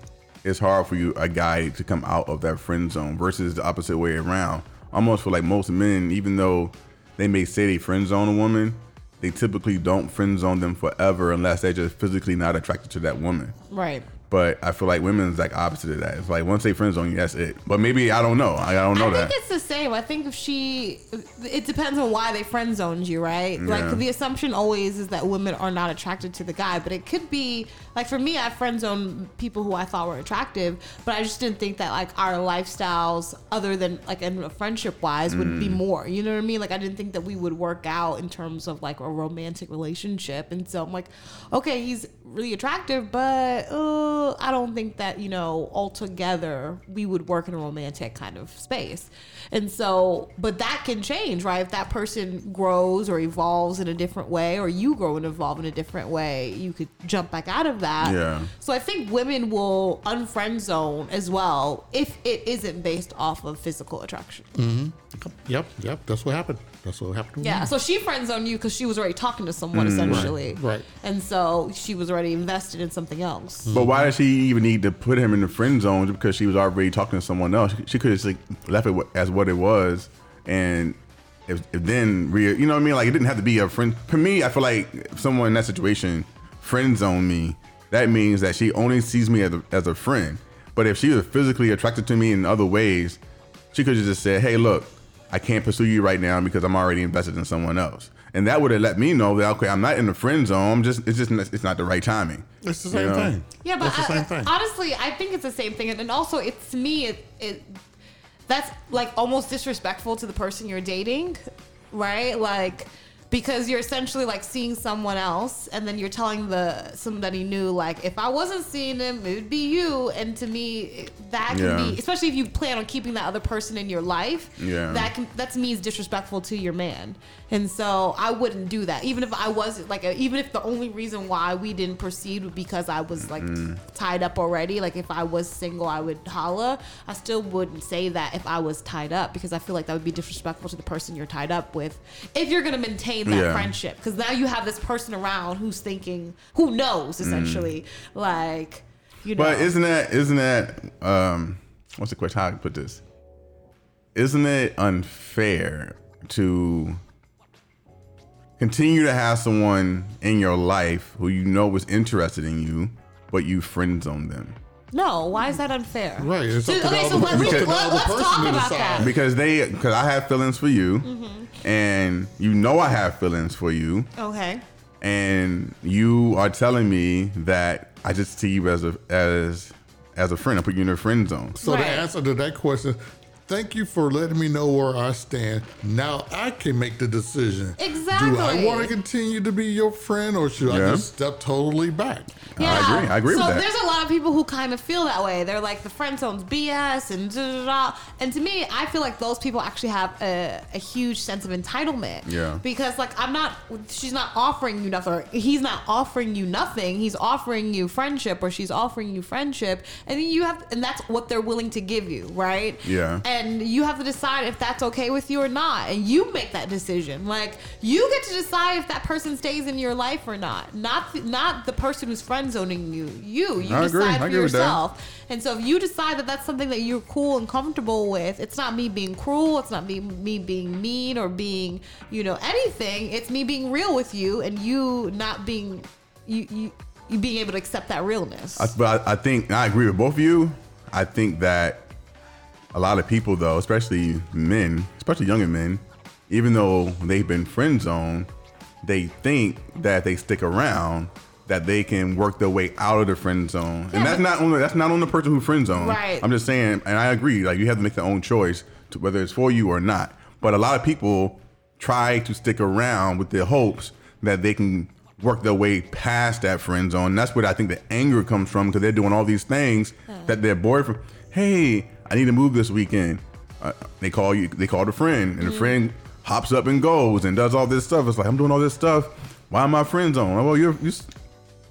it's hard for you a guy to come out of that friend zone versus the opposite way around. Almost for like most men, even though they may say they friend zone a woman, they typically don't friend zone them forever unless they're just physically not attracted to that woman. Right. But I feel like women's like opposite of that. It's like once they friend zone you, that's it. But maybe I don't know. I, I don't know I that. think it's the same. I think if she, it depends on why they friend zoned you, right? Like the assumption always is that women are not attracted to the guy, but it could be like for me, I friend zoned people who I thought were attractive, but I just didn't think that like our lifestyles, other than like in a friendship wise, would Mm. be more. You know what I mean? Like I didn't think that we would work out in terms of like a romantic relationship, and so I'm like, okay, he's really attractive, but uh, I don't think that you know altogether we would work in a romantic kind of space. And so, but that can change, right? If that person grows or evolves in a different way, or you grow and evolve in a different way, you could jump back out of that. Yeah. So I think women will unfriend zone as well if it isn't based off of physical attraction. Yep, yep. That's what happened. That's what happened. to Yeah, me. so she friend zoned you because she was already talking to someone essentially, Mm. right. And so she was already invested in something else. But why did she even need to put him in the friend zone just because she was already talking to someone else? She could have just like left it as what it was, and if, if then re, you know what I mean? Like it didn't have to be a friend. For me, I feel like if someone in that situation friend zone me, that means that she only sees me as a, as a friend. But if she was physically attracted to me in other ways, she could have just said, "Hey, look, I can't pursue you right now because I'm already invested in someone else." And that would have let me know that okay, I'm not in the friend zone. I'm just it's just it's not the right timing. It's the You same know? thing. Yeah, but That's the I- same thing. honestly, I think it's the same thing, and also it's to me it, it that's like almost disrespectful to the person you're dating, right? Like because you're essentially like seeing someone else, and then you're telling the somebody new like if I wasn't seeing him, it would be you. And to me, that can Yeah. be especially if you plan on keeping that other person in your life. Yeah. that can that to me is disrespectful to your man. And so I wouldn't do that, even if I was like, even if the only reason why we didn't proceed was because I was like mm-hmm. tied up already. Like if I was single, I would holla. I still wouldn't say that if I was tied up because I feel like that would be disrespectful to the person you're tied up with. If you're gonna maintain that Yeah. friendship, because now you have this person around who's thinking, who knows essentially, like you know. But isn't that isn't that um what's the question? How I put this? Isn't it unfair to continue to have someone in your life who you know was interested in you, but you friend zone them? No, why is that unfair? Right, it's up So- okay, so let, it's up to the let, other us talk about that. Because they because I have feelings for you Mm-hmm. and you know I have feelings for you Okay. and you are telling me that I just see you as a as as a friend. I put you in a friend zone. So Right. the answer to that question, thank you for letting me know where I stand. Now I can make the decision. Exactly. Do I want to continue to be your friend or should I just step totally back? Yeah. I agree. I agree so with that. So there's a lot of people who kind of feel that way. They're like the friend zone's BS and da, da, da. and to me, I feel like those people actually have a, a huge sense of entitlement. Yeah. Because like I'm not, she's not offering you nothing. Or he's not offering you nothing. He's offering you friendship, or she's offering you friendship, and you have, and that's what they're willing to give you, right? Yeah. And you have to decide if that's okay with you or not, and you make that decision. Like you get to decide if that person stays in your life or not. Not the, not the person who's friend zoning you. You you I decide for agree that. yourself. And so if you decide that that's something that you're cool and comfortable with, it's not me being cruel. It's not me me being mean or being you know anything. It's me being real with you and you not being you you. You being able to accept that realness. I, but I, I think I agree with both of you. I think that a lot of people, though, especially men, especially younger men, even though they've been friend zoned, they think that they stick around, that they can work their way out of the friend zone, Yeah, and that's not only that's not on the person who friend zone. Right. I'm just saying, and I agree. Like you have to make their own choice to whether it's for you or not. But a lot of people try to stick around with their hopes that they can work their way past that friend zone. And that's where I think the anger comes from because they're doing all these things that their boyfriend, hey, I need to move this weekend. Uh, they call you, they call the friend, and the friend hops up and goes and does all this stuff. It's like I'm doing all this stuff. Why am I friend zone? Well, you're, you're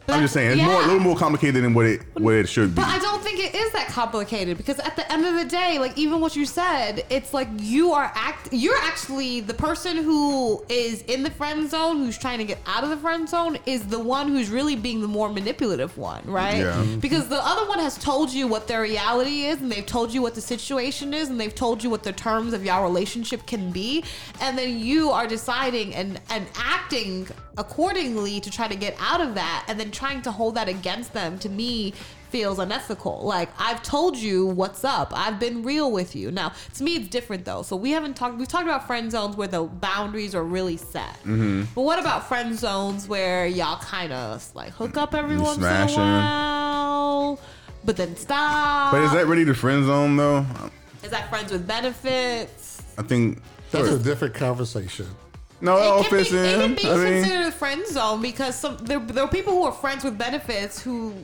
I'm just saying it's yeah. more a little more complicated than what it what it should be. But I don't think it is that complicated because at the end of the day, like even what you said, it's like you are act you're actually the person who is in the friend zone who's trying to get out of the friend zone is the one who's really being the more manipulative one, right? Yeah. Mhm. Because the other one has told you what their reality is and they've told you what the situation is and they've told you what the terms of your relationship can be and then you are deciding and and acting accordingly to try to get out of that and then trying to hold that against them to me feels unethical. Like I've told you what's up. I've been real with you. Now, to me it's different though. So we haven't talked we've talked about friend zones where the boundaries are really set. Mm-hmm. But what about friend zones where y'all kind of like hook up every once in a while, but then stop? but is that really the friend zone though? is that friends with benefits? I think That's a different conversation. No, it all It can, fits be, it can be I mean, considered a friend zone because some there, there are people who are friends with benefits who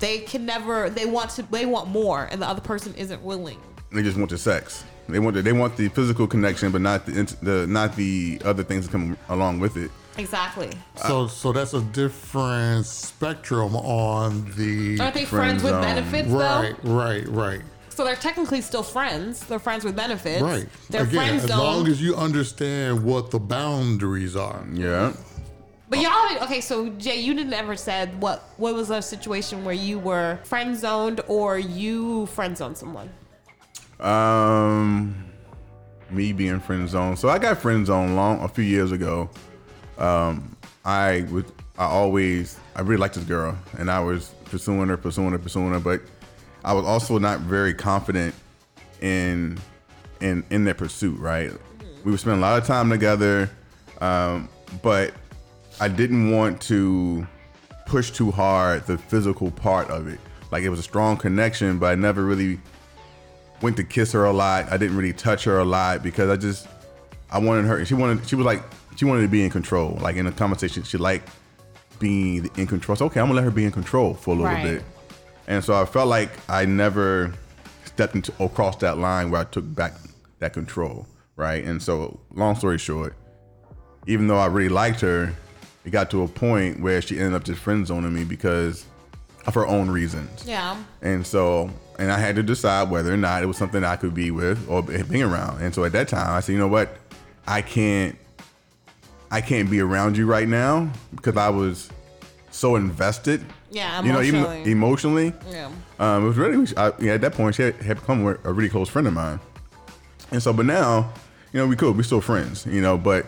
they can never they want to they want more and the other person isn't willing. they just want the sex. They want the, they want the physical connection, but not the, the not the other things that come along with it. Exactly. So, so that's a different spectrum on the. Aren't they friend friends with benefits Right, though? right, right, So they're technically still friends. They're friends with benefits. right. They're Again, friend as zone. long as you understand what the boundaries are. Yeah. but y'all okay, so Jay, you didn't ever said what what was a situation where you were friend zoned or you friend zoned someone? Um, me being friend zoned. So I got friend zoned long a few years ago. Um, I would I always I really liked this girl, and I was pursuing her, pursuing her, pursuing her, but I was also not very confident in in in their pursuit. Right? We would spend a lot of time together, um, but I didn't want to push too hard the physical part of it. Like it was a strong connection, but I never really went to kiss her a lot. I didn't really touch her a lot because I just I wanted her. She wanted. She was like she wanted to be in control. Like in a conversation, she liked being in control. So okay, I'm gonna let her be in control for a little Right. bit. And so I felt like I never stepped into across that line where I took back that control. Right. And so long story short, even though I really liked her, it got to a point where she ended up just friend zoning me because of her own reasons. Yeah. And so, and I had to decide whether or not it was something I could be with or being around. And so at that time, I said, you know what, I can't, I can't be around you right now because I was so invested. Yeah, You know, even emotionally. Yeah. Um, it was really, I, yeah, at that point, she had, had become a really close friend of mine. And so, but now, you know, we cool, we still friends, you know, but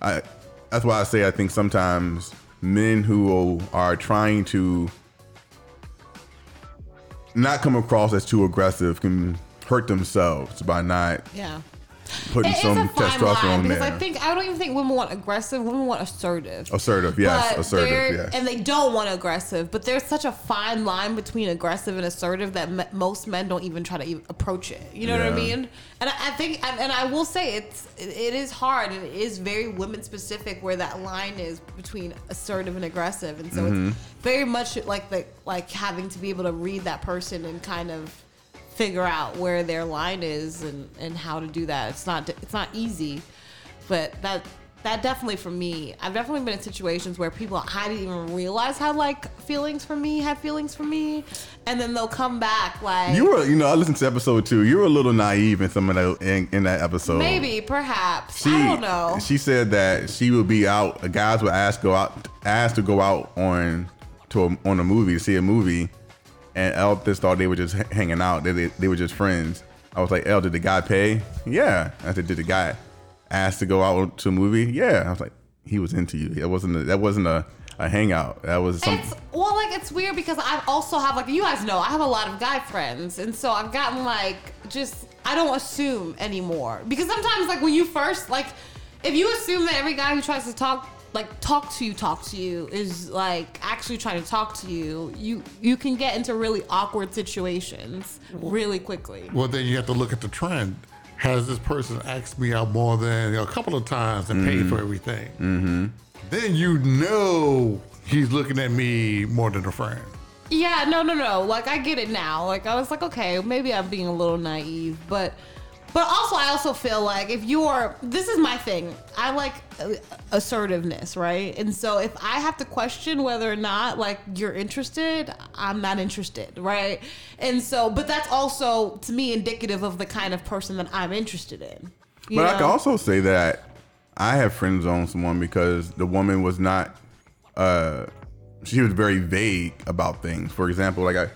I, that's why I say I think sometimes men who are trying to not come across as too aggressive can hurt themselves by not Yeah. Putting It is some testosterone line because there. I think I don't even think women want aggressive. Women want assertive. assertive, yes, But assertive, yes. And they don't want aggressive, but there's such a fine line between aggressive and assertive that me- most men don't even try to even approach it. You know what I mean? And I, I think, and, and I will say, it's it, it is hard and it is very women specific where that line is between assertive and aggressive, and so Mm-hmm. it's very much like the like having to be able to read that person and kind of figure out where their line is and, and how to do that. It's not it's not easy, but that that definitely for me, I've definitely been in situations where people I didn't even realize had like feelings for me, had feelings for me, and then they'll come back like you were, you know, I listened to episode two. You were a little naive in some of the in, in that episode. maybe, perhaps. She, I don't know. She said that she would be out. Guys would ask go out, asked to go out on to a, on a movie to see a movie, and Elle just thought they were just hanging out. They, they they were just friends. I was like, El, did the guy pay? Yeah. I said, did the guy ask to go out to a movie? Yeah. I was like, he was into you. It wasn't. A, that wasn't a, a hangout. That was some. It's well, like it's weird because I also have like you guys know I have a lot of guy friends, and so I've gotten like just I don't assume anymore because sometimes like when you first like if you assume that every guy who tries to talk like talk to you talk to you is like actually trying to talk to you you you can get into really awkward situations really quickly Well, then you have to look at the trend. Has this person asked me out more than a couple of times and paid for everything? Mm-hmm. Then you know he's looking at me more than a friend. Yeah, no, no, no. Like I get it now. Like I was like, okay, maybe I'm being a little naive, but But also, I also feel like if you're, this is my thing. I like uh, assertiveness, right? And so if I have to question whether or not like you're interested, I'm not interested, right? And so, but that's also to me indicative of the kind of person that I'm interested in. you But I can also say that I have friend zoned someone because the woman was not. Uh, she was very vague about things. For example, like I,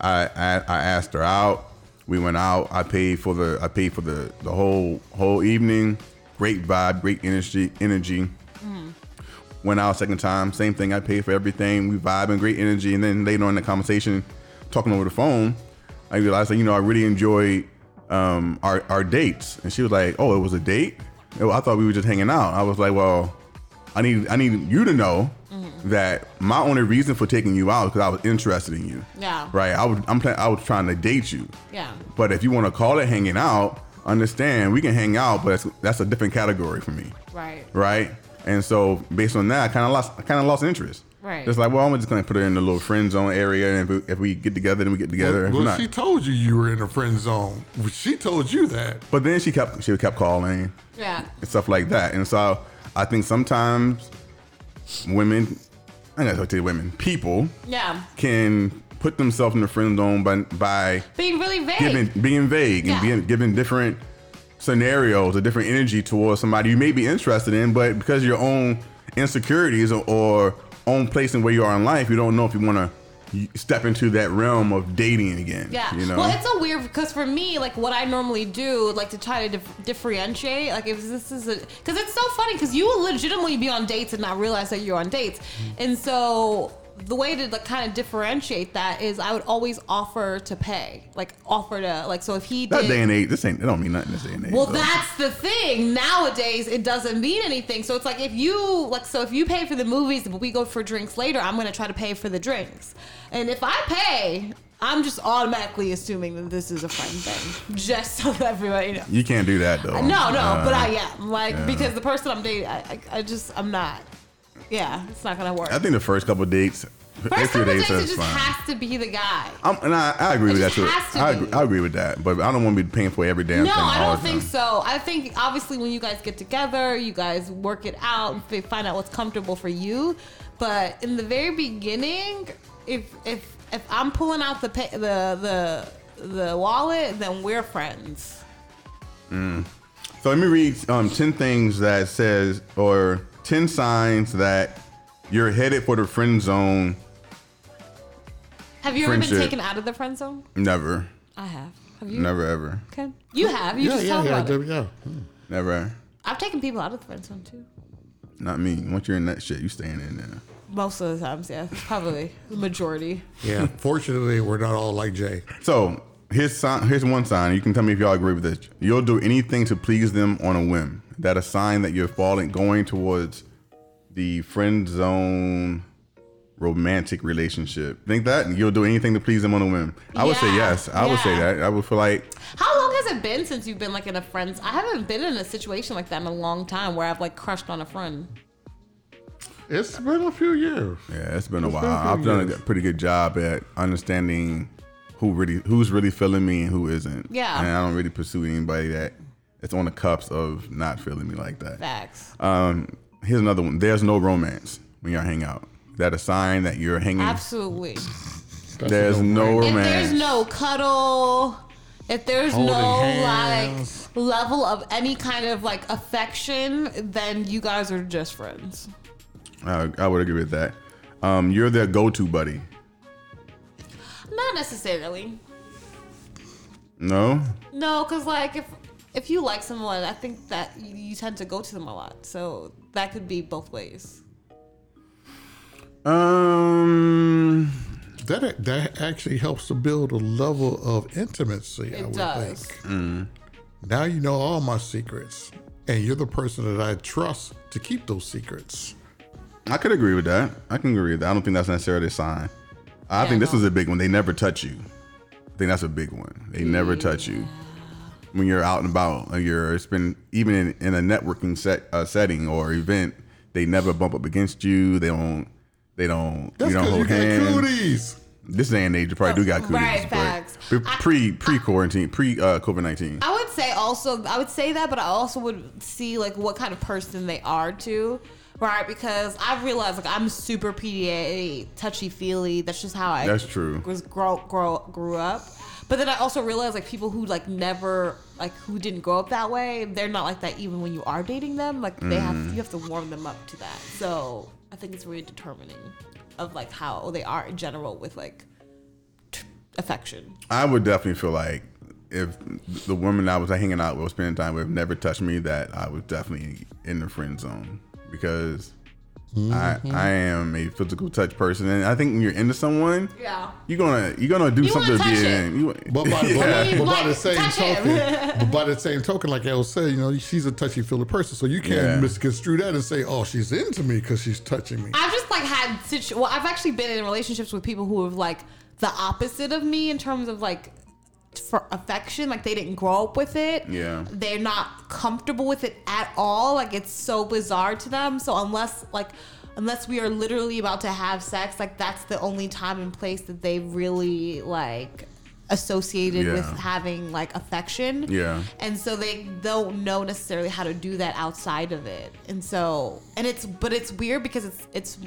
I, I I asked her out. We went out. I paid for the. I paid for the the whole whole evening. Great vibe, great energy. Energy. Went out second time. Same thing. I paid for everything. We vibing, great energy. And then later on in the conversation, talking over the phone, I realized that you know I really enjoyed um, our our dates. And she was like, "Oh, it was a date? Oh, I thought we were just hanging out." I was like, "Well, I need I need you to know Mm-hmm. that my only reason for taking you out is because I was interested in you. Yeah. Right. I was I'm pla- I was trying to date you. Yeah. But if you want to call it hanging out, understand we can hang out, but that's, that's a different category for me. Right. Right. And so based on that, I kind of lost I kind of lost interest. Right. It's like, well, I'm just gonna put her in the little friend zone area, and if we, if we get together, then we get together. If Well, not- she told you you were in a friend zone. She told you that. but then she kept she kept calling Yeah. and stuff like that. And so I think sometimes women, I gotta tell you, women, people Yeah. can put themselves in the friend zone by by Being really vague. giving being vague Yeah. and being giving different scenarios, a different energy towards somebody you may be interested in, but because of your own insecurities or, or own place in where you are in life, you don't know if you want to step into that realm of dating again. Yeah. You know. Well, it's a weird because for me, like what I normally do, like to try to dif- differentiate, like if this is a, because it's so funny because you will legitimately be on dates and not realize that you're on dates, and so the way to like kind of differentiate that is I would always offer to pay, like offer to like so if he that did. day and age, this ain't. It don't mean nothing this day and age. Well, though. that's the thing. Nowadays, it doesn't mean anything. So it's like if you like, so if you pay for the movies, but we go for drinks later, I'm gonna try to pay for the drinks. And if I pay, I'm just automatically assuming that this is a friend thing, just so that everybody knows. You can't do that though. No, no, Uh, but I am like yeah. because the person I'm dating, I, I, I just I'm not. Yeah, it's not gonna work. I think the first couple of dates, First few couple dates, dates, it that's just fine. has to be the guy. I'm, and I, I agree It with that too. has to I, be. agree, I agree with that, but I don't want to be paying for every damn No, thing. I don't think time. so. I think obviously when you guys get together, you guys work it out and fi- find out what's comfortable for you. But in the very beginning, if if if I'm pulling out the pay, the the the wallet, then we're friends. So let me read um, 10 things that says, or 10 signs that you're headed for the friend zone. Have you ever been taken out of the friend zone? Never. I have. Have you? Never, ever. Okay. You have. You yeah, just yeah, talked yeah, about it. yeah. Never. I've taken people out of the friend zone too. Not me. Once you're in that shit, you staying in there. Most of the times, yeah. Probably the majority. Yeah. Fortunately, we're not all like Jay. So here's sign, here's one sign. You can tell me if y'all agree with this. You'll do anything to please them on a whim. That a sign that you're falling, going towards the friend zone romantic relationship. Think that and you'll do anything to please them on a whim. I would say yes. I would say that. I would feel like How long has it been since you've been like in a friend's? I haven't been in a situation like that in a long time where I've like crushed on a friend. It's been a few years. Yeah, it's been a while. been a few I've done a years. good- pretty good job at understanding who really who's really feeling me and who isn't. Yeah. And I don't really pursue anybody that it's on the cups of not feeling me like that. Facts. Um, here's another one. There's no romance when y'all hang out. Is that a sign that you're hanging? Absolutely. There's a no If there's no cuddle, if there's Holding no hands. like level of any kind of like affection, then you guys are just friends. I, I would agree with that. Um, you're their go-to buddy. Not necessarily. No. No, because like if if you like someone, I think that you, you tend to go to them a lot. So that could be both ways. Um. That that actually helps to build a level of intimacy. I It would does. think. Now you know all my secrets, and you're the person that I trust to keep those secrets. I could agree with that. I can agree with that. I don't think that's necessarily a sign. I Yeah, think this no. is a big one. They never touch you. I think that's a big one. They never touch you when you're out and about. Or you're it's been even in, in a networking set uh, setting or event. They never bump up against you. They don't. They don't. That's you don't because you hold got hands. cooties. This day and age, you probably do got cooties. Right, facts. pre pre pre quarantine pre uh, COVID nineteen. I would say also, I would say that, but I also would see like what kind of person they are too, right? Because I've realized like I'm super PDA, touchy feely. That's just how I. That's true. Was grow grow grew up. But then I also realized like people who like never like who didn't grow up that way, they're not like that even when you are dating them. Like they have Mm. you have to warm them up to that. So I think it's really determining of like how they are in general with like t- affection. I would definitely feel like if the woman I was hanging out with, spending time with, never touched me, that I was definitely in the friend zone because I mm-hmm. I am a physical touch person, and I think when you're into someone, Yeah. you're gonna you're gonna do You something wanna be touch it. in. You, But by, yeah. but, but by the same touch token, but by the same token, like El said, you know, she's a touchy feely person, so you can't Yeah. misconstrue that and say, "Oh, she's into me because she's touching me." I've just like had situ- well, I've actually been in relationships with people who have like the opposite of me in terms of like for affection. Like they didn't grow up with it. Yeah. They're not comfortable with it at all. Like it's so bizarre to them. So unless like unless we are literally about to have sex, like that's the only time and place that they really like associated with having like affection. Yeah. And so they don't know necessarily how to do that outside of it. And so and it's but it's weird because it's it's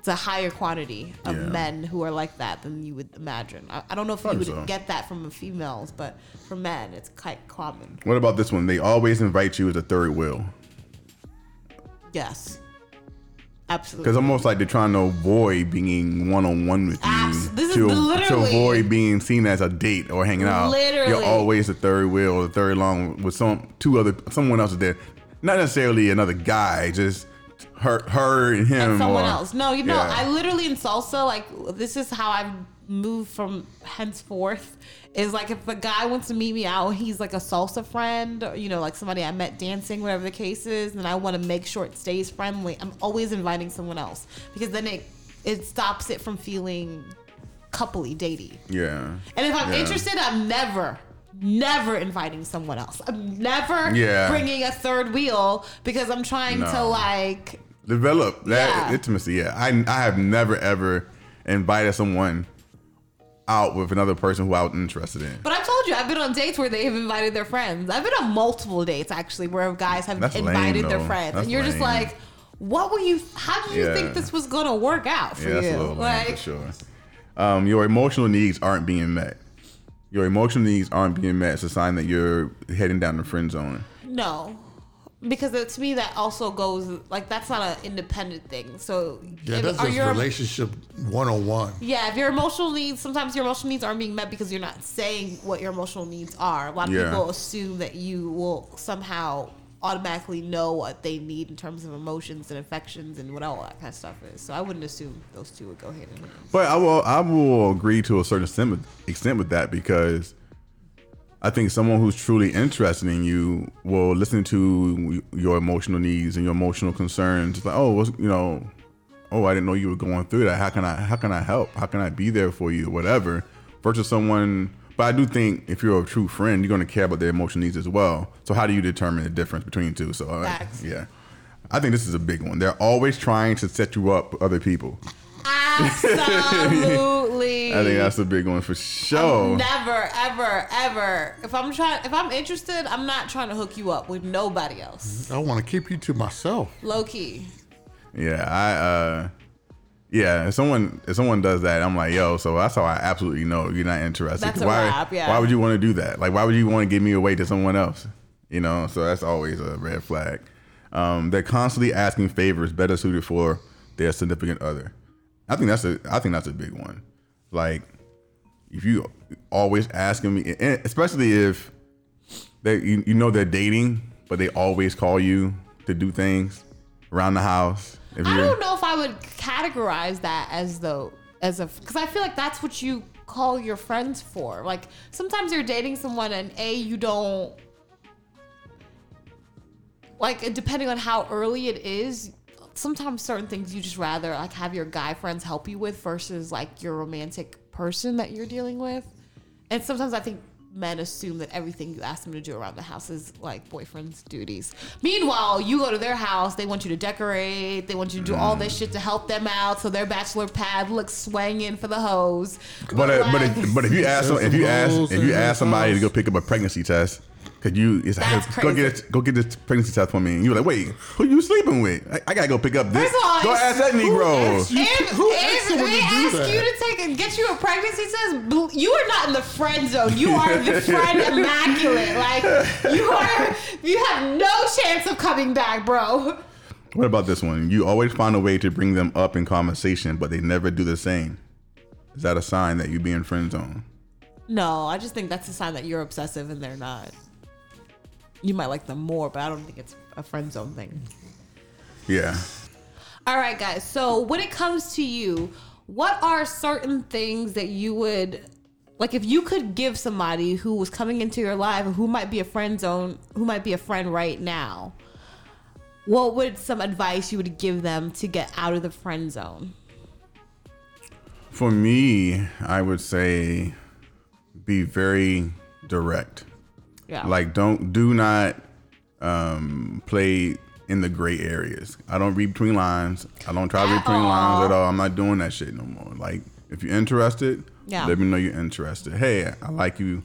it's a higher quantity of Yeah. men who are like that than you would imagine. I, I don't know if Probably you would so. get that from females, but for men, it's quite common. What about this one? They always invite you as a third wheel. Yes, absolutely. Because almost like they're trying to avoid being one on one with you Abs- this is to, to avoid being seen as a date or hanging out. Literally. You're always the third wheel or the third long with some two other someone else is there. Not necessarily another guy, just her her and him. and someone or- else. No, you know, Yeah. I literally in salsa, like this is how I've moved from henceforth. Is like if a guy wants to meet me out, he's like a salsa friend, or, you know, like somebody I met dancing, whatever the case is, and I want to make sure it stays friendly. I'm always inviting someone else because then it it stops it from feeling coupley, datey. Yeah. And if I'm Yeah. interested, I'm never, never inviting someone else. I'm never Yeah. bringing a third wheel because I'm trying to like Develop that Yeah. intimacy. Yeah. I I have never ever invited someone out with another person who I was interested in. But I told you, I've been on dates where they have invited their friends. I've been on multiple dates actually where guys have That's lame, invited their friends, That's and you're just like, "What were you? How did you Yeah. think this was gonna work out for Yeah, you?" like, for sure. Um, your emotional needs aren't being met. Your emotional needs aren't being met. It's a sign that you're heading down the friend zone. no, because it, to me that also goes like that's not an independent thing. So Yeah, if- that's are just your- relationship one on one. Yeah, if your emotional needs, sometimes your emotional needs aren't being met because you're not saying what your emotional needs are. A lot of Yeah. people assume that you will somehow automatically know what they need in terms of emotions and affections and what all that kind of stuff is. So I wouldn't assume those two would go hand in hand. But I will I will agree to a certain extent with, extent with that because I think someone who's truly interested in you will listen to your emotional needs and your emotional concerns. It's like, oh, what's you know, oh, I didn't know you were going through that. How can I how can I help? How can I be there for you? Whatever. Versus someone. But I do think if you're a true friend, you're going to care about their emotional needs as well. So how do you determine the difference between the two? So uh, yeah, I think this is a big one. They're always trying to set you up with other people. Absolutely. I think that's a big one for sure. Never, ever, ever. If I'm trying, if I'm interested, I'm not trying to hook you up with nobody else. I want to keep you to myself. Low key. Yeah, I uh yeah, if someone if someone does that, I'm like, yo, so that's how I absolutely know you're not interested. That's 'Cause a why wrap, yeah. why would you want to do that? Like why would you want to give me away to someone else? You know, so that's always a red flag. Um, they're constantly asking favors better suited for their significant other. I think that's a I think that's a big one. Like if you always asking me, especially if they you, you know they're dating, but they always call you to do things around the house. If I don't know if I would categorize that as though as a because I feel like that's what you call your friends for. Like sometimes you're dating someone and a you don't like depending on how early it is. Sometimes certain things you just rather like have your guy friends help you with versus like your romantic person that you're dealing with. And sometimes I think men assume that everything you ask them to do around the house is like boyfriend's duties. Meanwhile, you go to their house, they want you to decorate, they want you to do all this shit to help them out, so their bachelor pad looks swinging for the hose. But uh, but if, but if you ask some, if you ask if you ask somebody to go pick up a pregnancy test, could you it's That's go get crazy. go get this pregnancy test for me? And you're like, wait, who you sleeping with? I, I gotta go pick up this. First of all, go it's- ask that Negro. asked you- And, Who and asked they to ask that? you to take and get you a pregnancy test. You are not in the friend zone. You are the friend immaculate. Like you are. You have no chance of coming back, bro. What about this one? You always find a way to bring them up in conversation, but they never do the same. Is that a sign that you be in friend zone? No, I just think that's a sign that you're obsessive and they're not. You might like them more, but I don't think it's a friend zone thing. Yeah. All right, guys. So when it comes to you, what are certain things that you would like if you could give somebody who was coming into your life who might be a friend zone, who might be a friend right now? What would some advice you would give them to get out of the friend zone? For me, I would say be very direct. Yeah. Like don't do not um play in the gray areas. I don't read between lines. I don't try to read between lines at all. all. I'm not doing that shit no more. Like if you're interested, Yeah. let me know you're interested. Hey, I like you.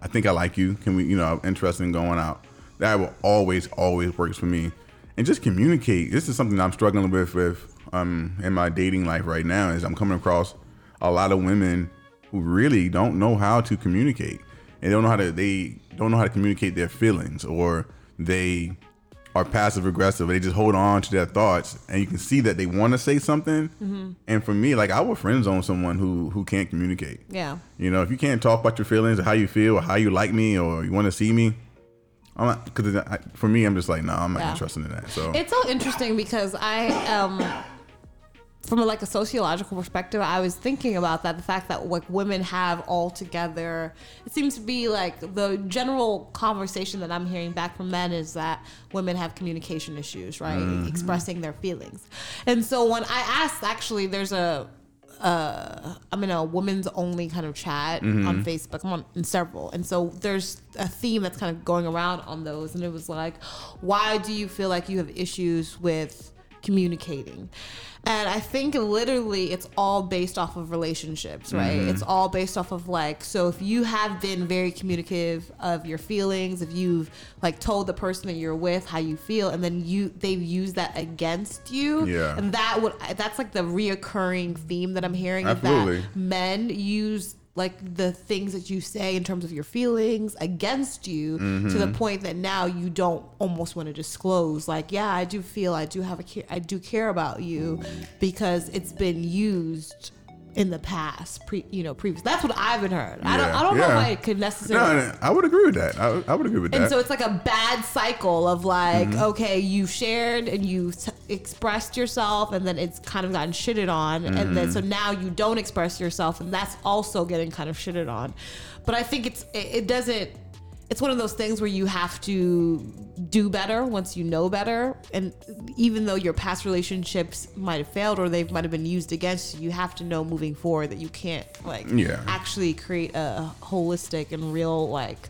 I think I like you. Can we, you know, I'm interested in going out. That will always, always works for me. And just communicate. This is something I'm struggling with with um in my dating life right now is I'm coming across a lot of women who really don't know how to communicate. And they don't know how to they don't know how to communicate their feelings or they are passive aggressive. They just hold on to their thoughts, and you can see that they want to say something. Mm-hmm. And for me, like I would friend zone someone who who can't communicate. Yeah. You know, if you can't talk about your feelings or how you feel or how you like me or you want to see me, I'm not because for me, I'm just like, no, I'm not Yeah. interested in that. So It's so interesting because I um from a, like a sociological perspective, I was thinking about that the fact that like women have all together. It seems to be like the general conversation that I'm hearing back from men is that women have communication issues, right? Expressing their feelings. And so when I asked, actually, there's a uh, I'm in a women's only kind of chat on Facebook. I'm on in several, and so there's a theme that's kind of going around on those, and it was like, why do you feel like you have issues with communicating? And I think literally it's all based off of relationships, right? Mm-hmm. It's all based off of like, so if you have been very communicative of your feelings, if you've like told the person that you're with how you feel, and then you they've used that against you, Yeah. and that would that's like the reoccurring theme that I'm hearing is Absolutely. that men use like the things that you say in terms of your feelings against you to Mm-hmm. the point that now you don't almost want to disclose like yeah I do feel I do have a care I do care about you because it's been used in the past pre you know previous that's what I've been heard I don't I don't know yeah. if I could necessarily no, no, I would agree with that. I, I would agree with and that. And so it's like a bad cycle of like, Mm-hmm. okay, you shared and you t- expressed yourself, and then it's kind of gotten shitted on, and then Mm-hmm. so now you don't express yourself, and that's also getting kind of shitted on. But I think it's it, it doesn't. It's one of those things where you have to do better once you know better, and even though your past relationships might have failed or they might have been used against you, you have to know moving forward that you can't like Yeah. actually create a holistic and real like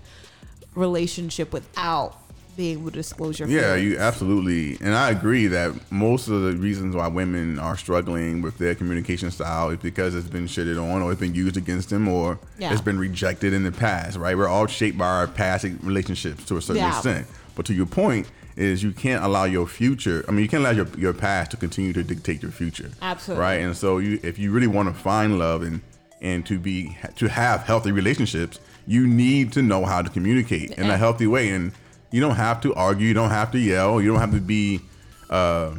relationship without being able to disclose your Yeah, feelings. you absolutely, and I agree that most of the reasons why women are struggling with their communication style is because it's been shitted on, or it's been used against them, or Yeah. it's been rejected in the past. Right? We're all shaped by our past relationships to a certain Yeah. extent. But to your point, is you can't allow your future. I mean, you can't allow your your past to continue to dictate your future. Absolutely. Right? And so, you if you really want to find love and and to be to have healthy relationships, you need to know how to communicate in a healthy way. And you don't have to argue. You don't have to yell. You don't have to be. Uh,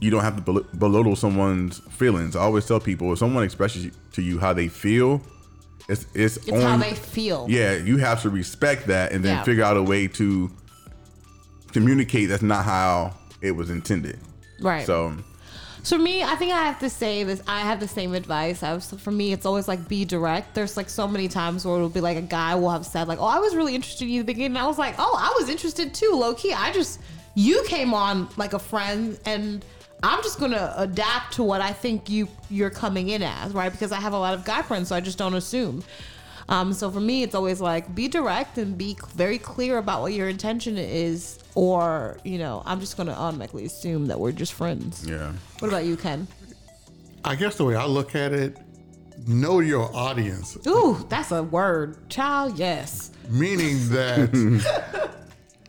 you don't have to bel- belittle someone's feelings. I always tell people if someone expresses to you how they feel, it's it's, It's how they feel. Yeah, you have to respect that and then Yeah. figure out a way to communicate. That's not how it was intended. Right. So So for me, I think I have to say this. I have the same advice. I was, for me, it's always like be direct. There's like so many times where it'll be like a guy will have said like, "Oh, I was really interested in you at the beginning." And I was like, "Oh, I was interested too, low key. I just you came on like a friend, and I'm just gonna adapt to what I think you you're coming in as, right? Because I have a lot of guy friends, so I just don't assume." Um, so for me, it's always like be direct and be very clear about what your intention is, or you know, I'm just going to automatically assume that we're just friends. Yeah. What about you, Ken? I guess the way I look at it, know your audience, Ooh, that's a word, child. Yes. meaning that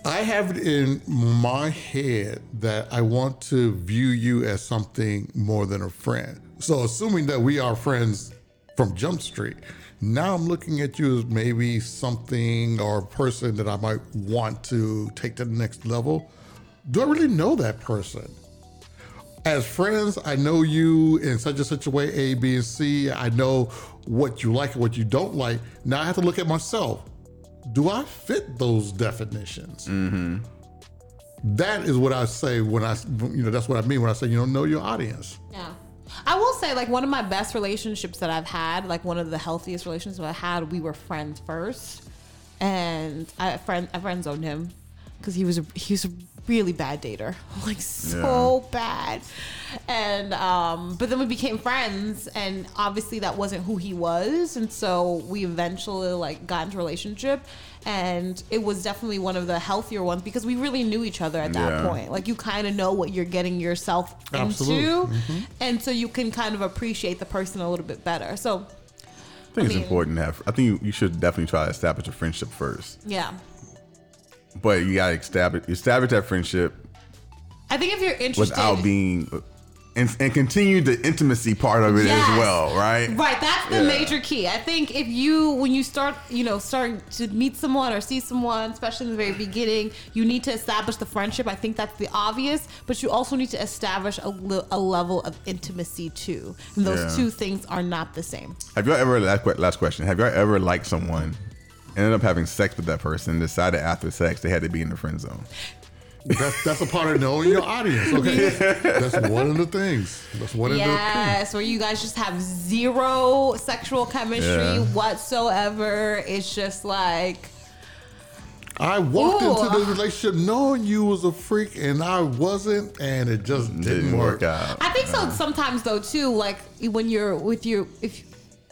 I have it in my head that I want to view you as something more than a friend. So, assuming that we are friends from Jump Street, now I'm looking at you as maybe something or a person that I might want to take to the next level. Do I really know that person? as friends, I know you in such and such a way, A, B, and C. I know what you like and what you don't like. Now I have to look at myself. Do I fit those definitions? Mm-hmm. That is what I say when I, you know, that's what I mean when I say, you know, know your audience. Yeah. I will say, like, one of my best relationships that I've had, like, one of the healthiest relationships I had, we were friends first. And I friend I friend zoned him because he was a he was a really bad dater, like so bad. And um, but then we became friends, and obviously that wasn't who he was, and so we eventually like got into a relationship, and it was definitely one of the healthier ones because we really knew each other at that Yeah. point. Like you kind of know what you're getting yourself Absolutely. into, and so you can kind of appreciate the person a little bit better. So I think I mean- it's important to have. I think you, you should definitely try to establish a friendship first, yeah. but you gotta establish establish that friendship I think if you're interested, without being and, and continue the intimacy part of it Yes. as well, right? Right, that's the Yeah. major key. I think if you, when you start, you know, starting to meet someone or see someone, especially in the very beginning, you need to establish the friendship. I think that's the obvious, but you also need to establish a, a level of intimacy too. And those Yeah. two things are not the same. Have y'all ever last, last question? Have y'all ever liked someone, ended up having sex with that person, decided after sex they had to be in the friend zone? That's that's a part of knowing your audience. Okay, that's one of the things. That's one of the. Yes, where you guys just have zero sexual chemistry Yeah. whatsoever. It's just like, I walked Ooh. into the relationship knowing you was a freak and I wasn't, and it just didn't, Didn't work. work out. I think so sometimes though too, like when you're with your if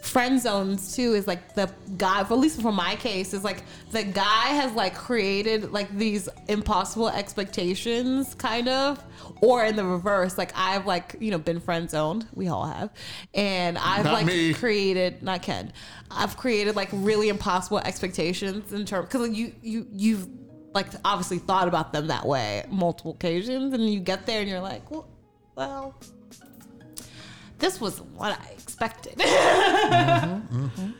friend zones too is like the guy at least for my case is like the guy has like created like these impossible expectations kind of or in the reverse like I've like you know been friend zoned we all have and I've Not like me. created not Ken I've created like really impossible expectations in terms because you you you've like obviously thought about them that way multiple occasions and you get there and you're like well well this was what I expected.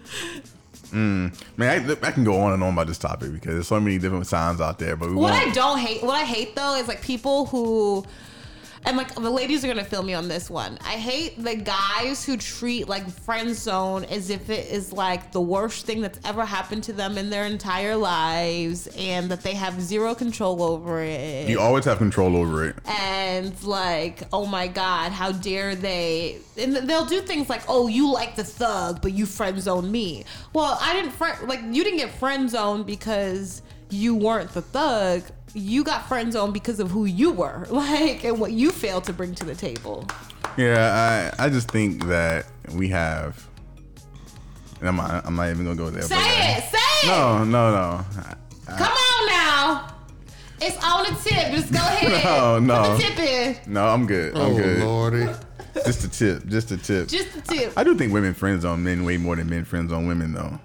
Mm. Man, I, I can go on and on about this topic because there's so many different signs out there. But what I won't. don't hate, what I hate though, is like people who, and like the ladies are gonna feel me on this one. I hate the guys who treat like friend zone as if it is like the worst thing that's ever happened to them in their entire lives, and that they have zero control over it. You always have control over it. and like, oh my god, how dare they? And they'll do things like, oh, you like the thug, but you friend zone me. Well, I didn't friend like you didn't get friend zoned because you weren't the thug. You got friend zoned because of who you were, like, and what you failed to bring to the table. Yeah, I I just think that we have. and I'm not, I'm not even gonna go there. Say but, uh, it, say it. No, no, no. Come on now. It's on the tip. Just go ahead. No, no. Put the tip in. No, I'm good. I'm Oh good. lordy! Just a tip. Just a tip. Just a tip. I do think women friends on men way more than men friends on women though.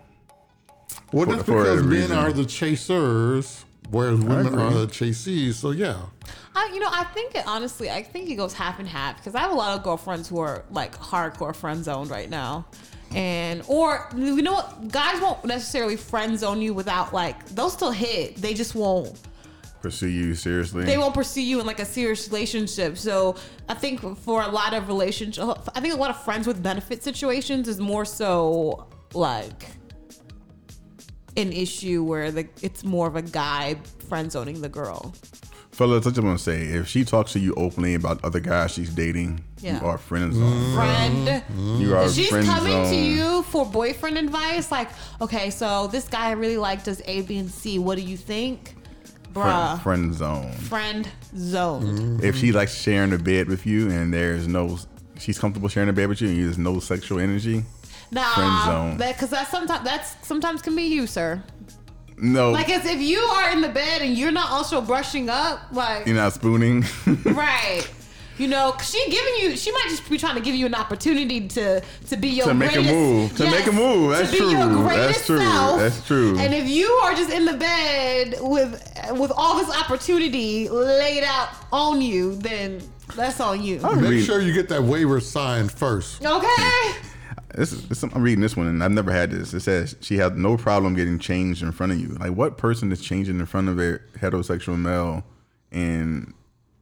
Well, For- that's for because men reason. are the chasers, whereas women are the chasees. So yeah, I, you know, I think it honestly, I think it goes half and half because I have a lot of girlfriends who are like hardcore friend zoned right now. And, or, you know what? Guys won't necessarily friend zone you without like, they'll still hit. They just won't, Pursue you seriously. they won't pursue you in like a serious relationship. So I think for a lot of relationship, I think a lot of friends with benefit situations is more so like an issue where the, it's more of a guy friend zoning the girl. Fellas, I just want to say, if she talks to you openly about other guys she's dating, Yeah. you are friend zone. Friend. You are She's coming zone. to you for boyfriend advice. Like, okay, so this guy I really like does A, B, and C. What do you think? Bruh. Friend, friend zone. Friend zoned. Mm-hmm. If she likes sharing the bed with you and there's no, she's comfortable sharing the bed with you and there's no sexual energy, Nah, Friend zone. that because that sometimes that's sometimes can be you, sir. No, Like as if you are in the bed and you're not also brushing up, like you're not spooning. right. You know, 'cause she giving you. She might just be trying to give you an opportunity to to be your To make a move. To make a move. That's to be your true. That's true. self. That's true. And if you are just in the bed with with all this opportunity laid out on you, then that's on you. I'm Make sure you get that waiver signed first. Okay. This is, this, I'm reading this one, and I've never had this. It says she had no problem getting changed in front of you. Like, what person is changing in front of a heterosexual male, and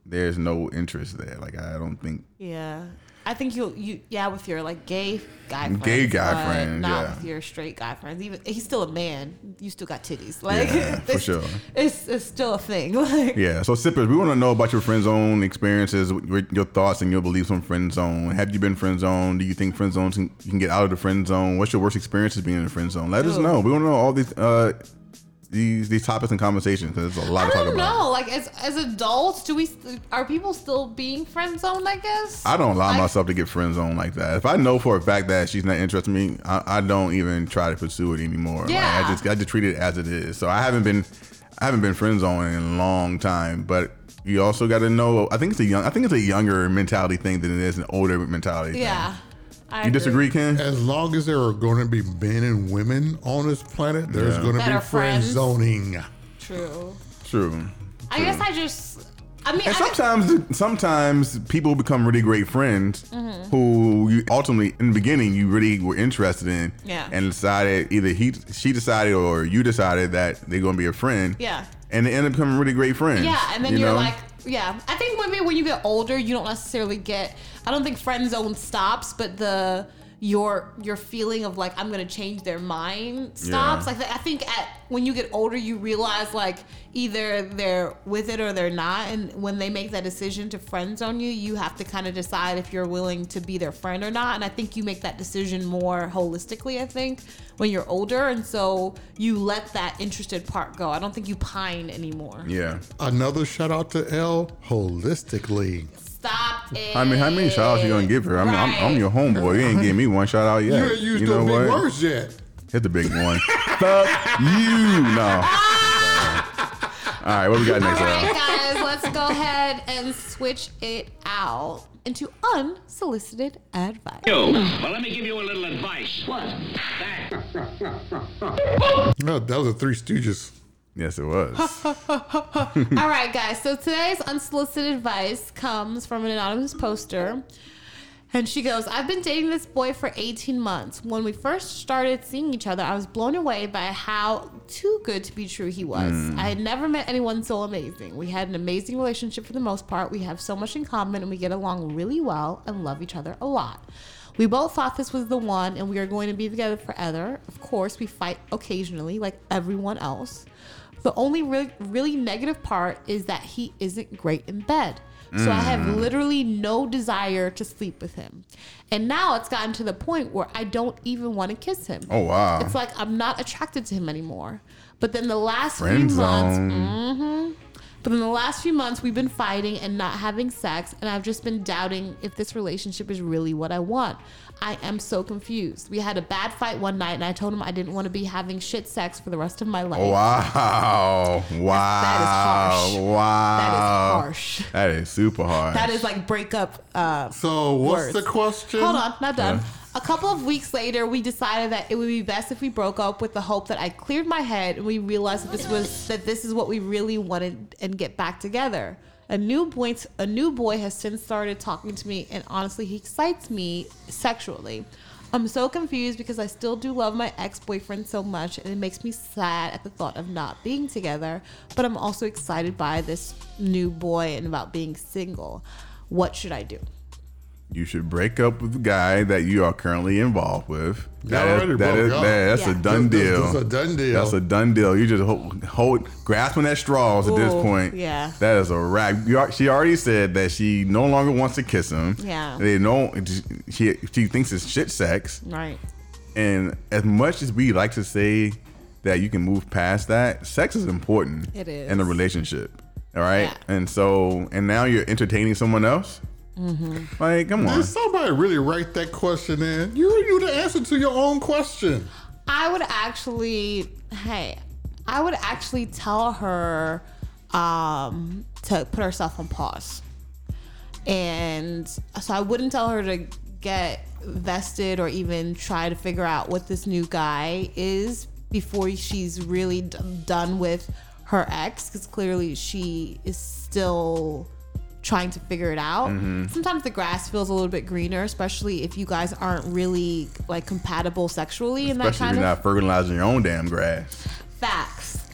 there's no interest there? Like, I don't think. Yeah. I think you you yeah with your like gay guy friends, Gay guy friends, not yeah. with your straight guy friends. Even he's still a man. You still got titties. Like Yeah, for sure. It's it's still a thing. Like Yeah. So, sippers, we want to know about your friend zone experiences, your thoughts and your beliefs on friend zone. Have you been friend zone? Do you think friend zones can, you can get out of the friend zone? What's your worst experiences being in the friend zone? Let us know. We want to know all these uh these these topics and conversations because there's a lot I to talk don't about. know. Like as as adults, do we are people still being friend zoned? I guess. I don't allow myself to get friend zone like that. If I know for a fact that she's not interested in me, I, I don't even try to pursue it anymore. Like, Yeah. I just I just treat it as it is. So I haven't been I haven't been friend zoned in a long time. But you also got to know. I think it's a young. I think it's a younger mentality thing than it is an older mentality. Yeah. Thing. I You disagree, Ken? As long as there are going to be men and women on this planet, there's Yeah. going to be friend friends. zoning. True. True. I guess I just. I mean, And I, sometimes, sometimes people become really great friends Mm-hmm. who you ultimately, in the beginning, you really were interested in, Yeah. and decided either he, she decided, or you decided that they're going to be a friend, Yeah. and they end up becoming really great friends. Yeah, and then you you are know? like, yeah. I think maybe when you get older, you don't necessarily get. I don't think friend zone stops, but the your your feeling of like I'm gonna change their mind stops. Yeah. Like I think at when you get older, you realize like either they're with it or they're not, and when they make that decision to friend zone you, you have to kind of decide if you're willing to be their friend or not. And I think you make that decision more holistically. I think when you're older, and so you let that interested part go. I don't think you pine anymore. yeah. Another shout out to Elle holistically. Stop it. I mean, how many shout outs you gonna give her? I mean, I'm, I'm your homeboy. You ain't giving me one shout out yet. You yet. ain't used you know those big what? words yet. Hit the big one. Fuck you. No. All right, what we got next? right, Al? guys, let's go ahead and switch it out into unsolicited advice. You. Well, let me give you a little advice. What? That. No, that was a Three Stooges. Yes, it was. All right, guys. So today's unsolicited advice comes from an anonymous poster. And she goes, I've been dating this boy for 18 months. When we first started seeing each other, I was blown away by how too good to be true he was. Hmm. I had never met anyone so amazing. We had an amazing relationship for the most part. We have so much in common and we get along really well and love each other a lot. We both thought this was the one and we are going to be together forever. Of course, we fight occasionally, like everyone else. The only really, really negative part is that he isn't great in bed. So I have mm. literally no desire to sleep with him. And now it's gotten to the point where I don't even want to kiss him. Oh wow. It's like I'm not attracted to him anymore. But then the last Friend few months, zone. Mm-hmm. but in the last few months, we've been fighting and not having sex, and I've just been doubting if this relationship is really what I want. I am so confused. We had a bad fight one night, and I told him I didn't want to be having shit sex for the rest of my life. Wow. Wow. That is harsh. Wow. That is harsh. That is super hard. That is like breakup. Uh, So what's Words. the question? hold on, not done. A couple of weeks later, we decided that it would be best if we broke up with the hope that I cleared my head and we realized that this was that this is what we really wanted and get back together. A new boy, a new boy has since started talking to me, and honestly, he excites me sexually. I'm so confused because I still do love my ex boyfriend so much, and it makes me sad at the thought of not being together. But I'm also excited by this new boy and about being single. What should I do? You should break up with the guy that you are currently involved with. You That is, already that broke is- up. that- that's Yeah. a done This- deal. this is a done deal. That's a done deal. You just hold, hold grasping at straws at this point. yeah. that is a wrap. Are- She already said that she no longer wants to kiss him. Yeah. they know she she thinks it's shit sex. Right. And as much as we like to say that you can move past that, sex is important. It is. in a relationship. All right, Yeah. and so and now you're entertaining someone else. Like, come on. Did somebody really write that question in? You knew the answer to your own question. I would actually, hey, I would actually tell her um, to put herself on pause. And so I wouldn't tell her to get vested or even try to figure out what this new guy is before she's really d- done with her ex, because clearly she is still trying to figure it out. Sometimes the grass feels a little bit greener, especially if you guys aren't really like compatible sexually in that Especially if kind you're of not fertilizing your own damn grass. facts.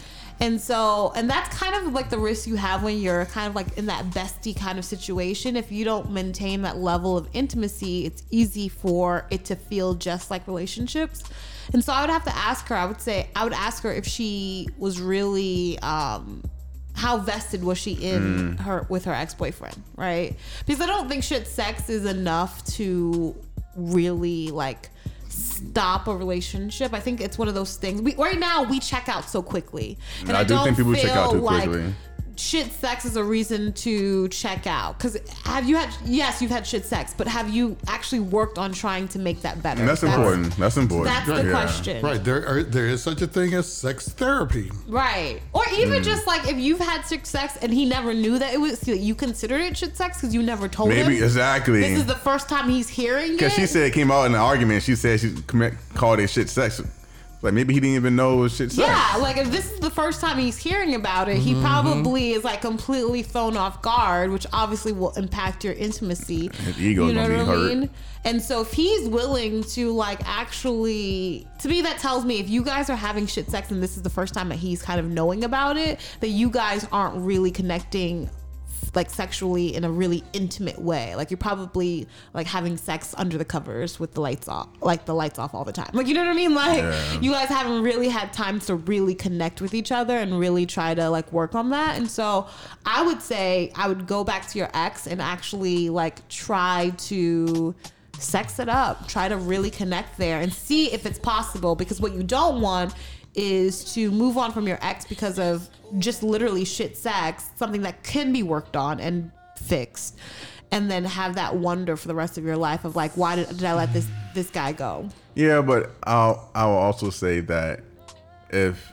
And so, and that's kind of like the risk you have when you're kind of like in that bestie kind of situation. If you don't maintain that level of intimacy, it's easy for it to feel just like relationships. And so I would have to ask her, I would say, I would ask her if she was really, um, how vested was she in mm. her with her ex-boyfriend, right? Because I don't think shit sex is enough to really like stop a relationship. I think it's one of those things. We right now we check out so quickly, mm, and I I, do don't think people check out too like quickly. Shit sex is a reason to check out. Because have you had? Yes, you've had shit sex, but have you actually worked on trying to make that better? And that's important. That's important. That's the Yeah. question. Right. There are, there is such a thing as sex therapy. Right. Or even Mm. just like if you've had shit sex and he never knew that it was you considered it shit sex because you never told Maybe him. Maybe exactly. This is the first time he's hearing it. Because she said it came out in an argument. She said she called it shit sex. Like maybe he didn't even know it shit sex. Yeah, like if this is the first time he's hearing about it, he mm-hmm. probably is like completely thrown off guard, which obviously will impact your intimacy. His ego's you know gonna what be I hurt. mean? And so if he's willing to like actually to me that tells me if you guys are having shit sex and this is the first time that he's kind of knowing about it, that you guys aren't really connecting like sexually in a really intimate way. Like you're probably like having sex under the covers with the lights off, like the lights off all the time. Like you know what I mean? Like Yeah. you guys haven't really had time to really connect with each other and really try to like work on that. And so I would say I would go back to your ex and actually like try to sex it up, try to really connect there and see if it's possible because what you don't want is to move on from your ex because of just literally shit sex, something that can be worked on and fixed, and then have that wonder for the rest of your life of like, why did, did I let this this guy go? Yeah, but I'll I will also say that if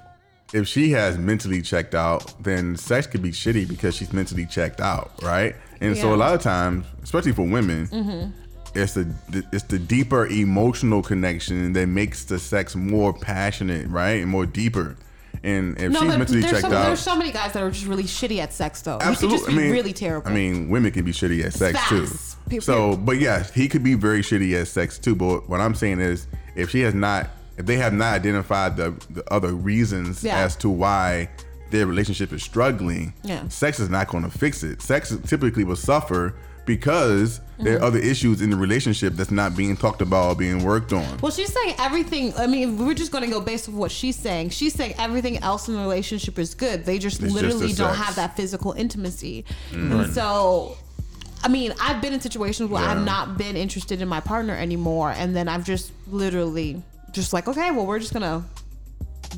if she has mentally checked out, then sex could be shitty because she's mentally checked out, right? And so a lot of times, especially for women, mm-hmm. It's the it's the deeper emotional connection that makes the sex more passionate, right, and more deeper. And if she's mentally checked some, out, there's so many guys that are just really shitty at sex though. Absolutely. just be I mean, really terrible. I mean, women can be shitty at sex Facts. too. Pe- So, but yes, he could be very shitty at sex too. But what I'm saying is, if she has not, if they have not identified the, the other reasons Yeah. as to why their relationship is struggling, Yeah. sex is not going to fix it. Sex typically will suffer because there Mm-hmm. are other issues in the relationship that's not being talked about or being worked on. Well, she's saying everything. I mean, we're just going to go based on what she's saying. She's saying everything else in the relationship is good. They just It's literally the don't sex. Have that physical intimacy. And so, I mean, I've been in situations where Yeah. I've not been interested in my partner anymore, and then I've just literally just like, okay, well, we're just gonna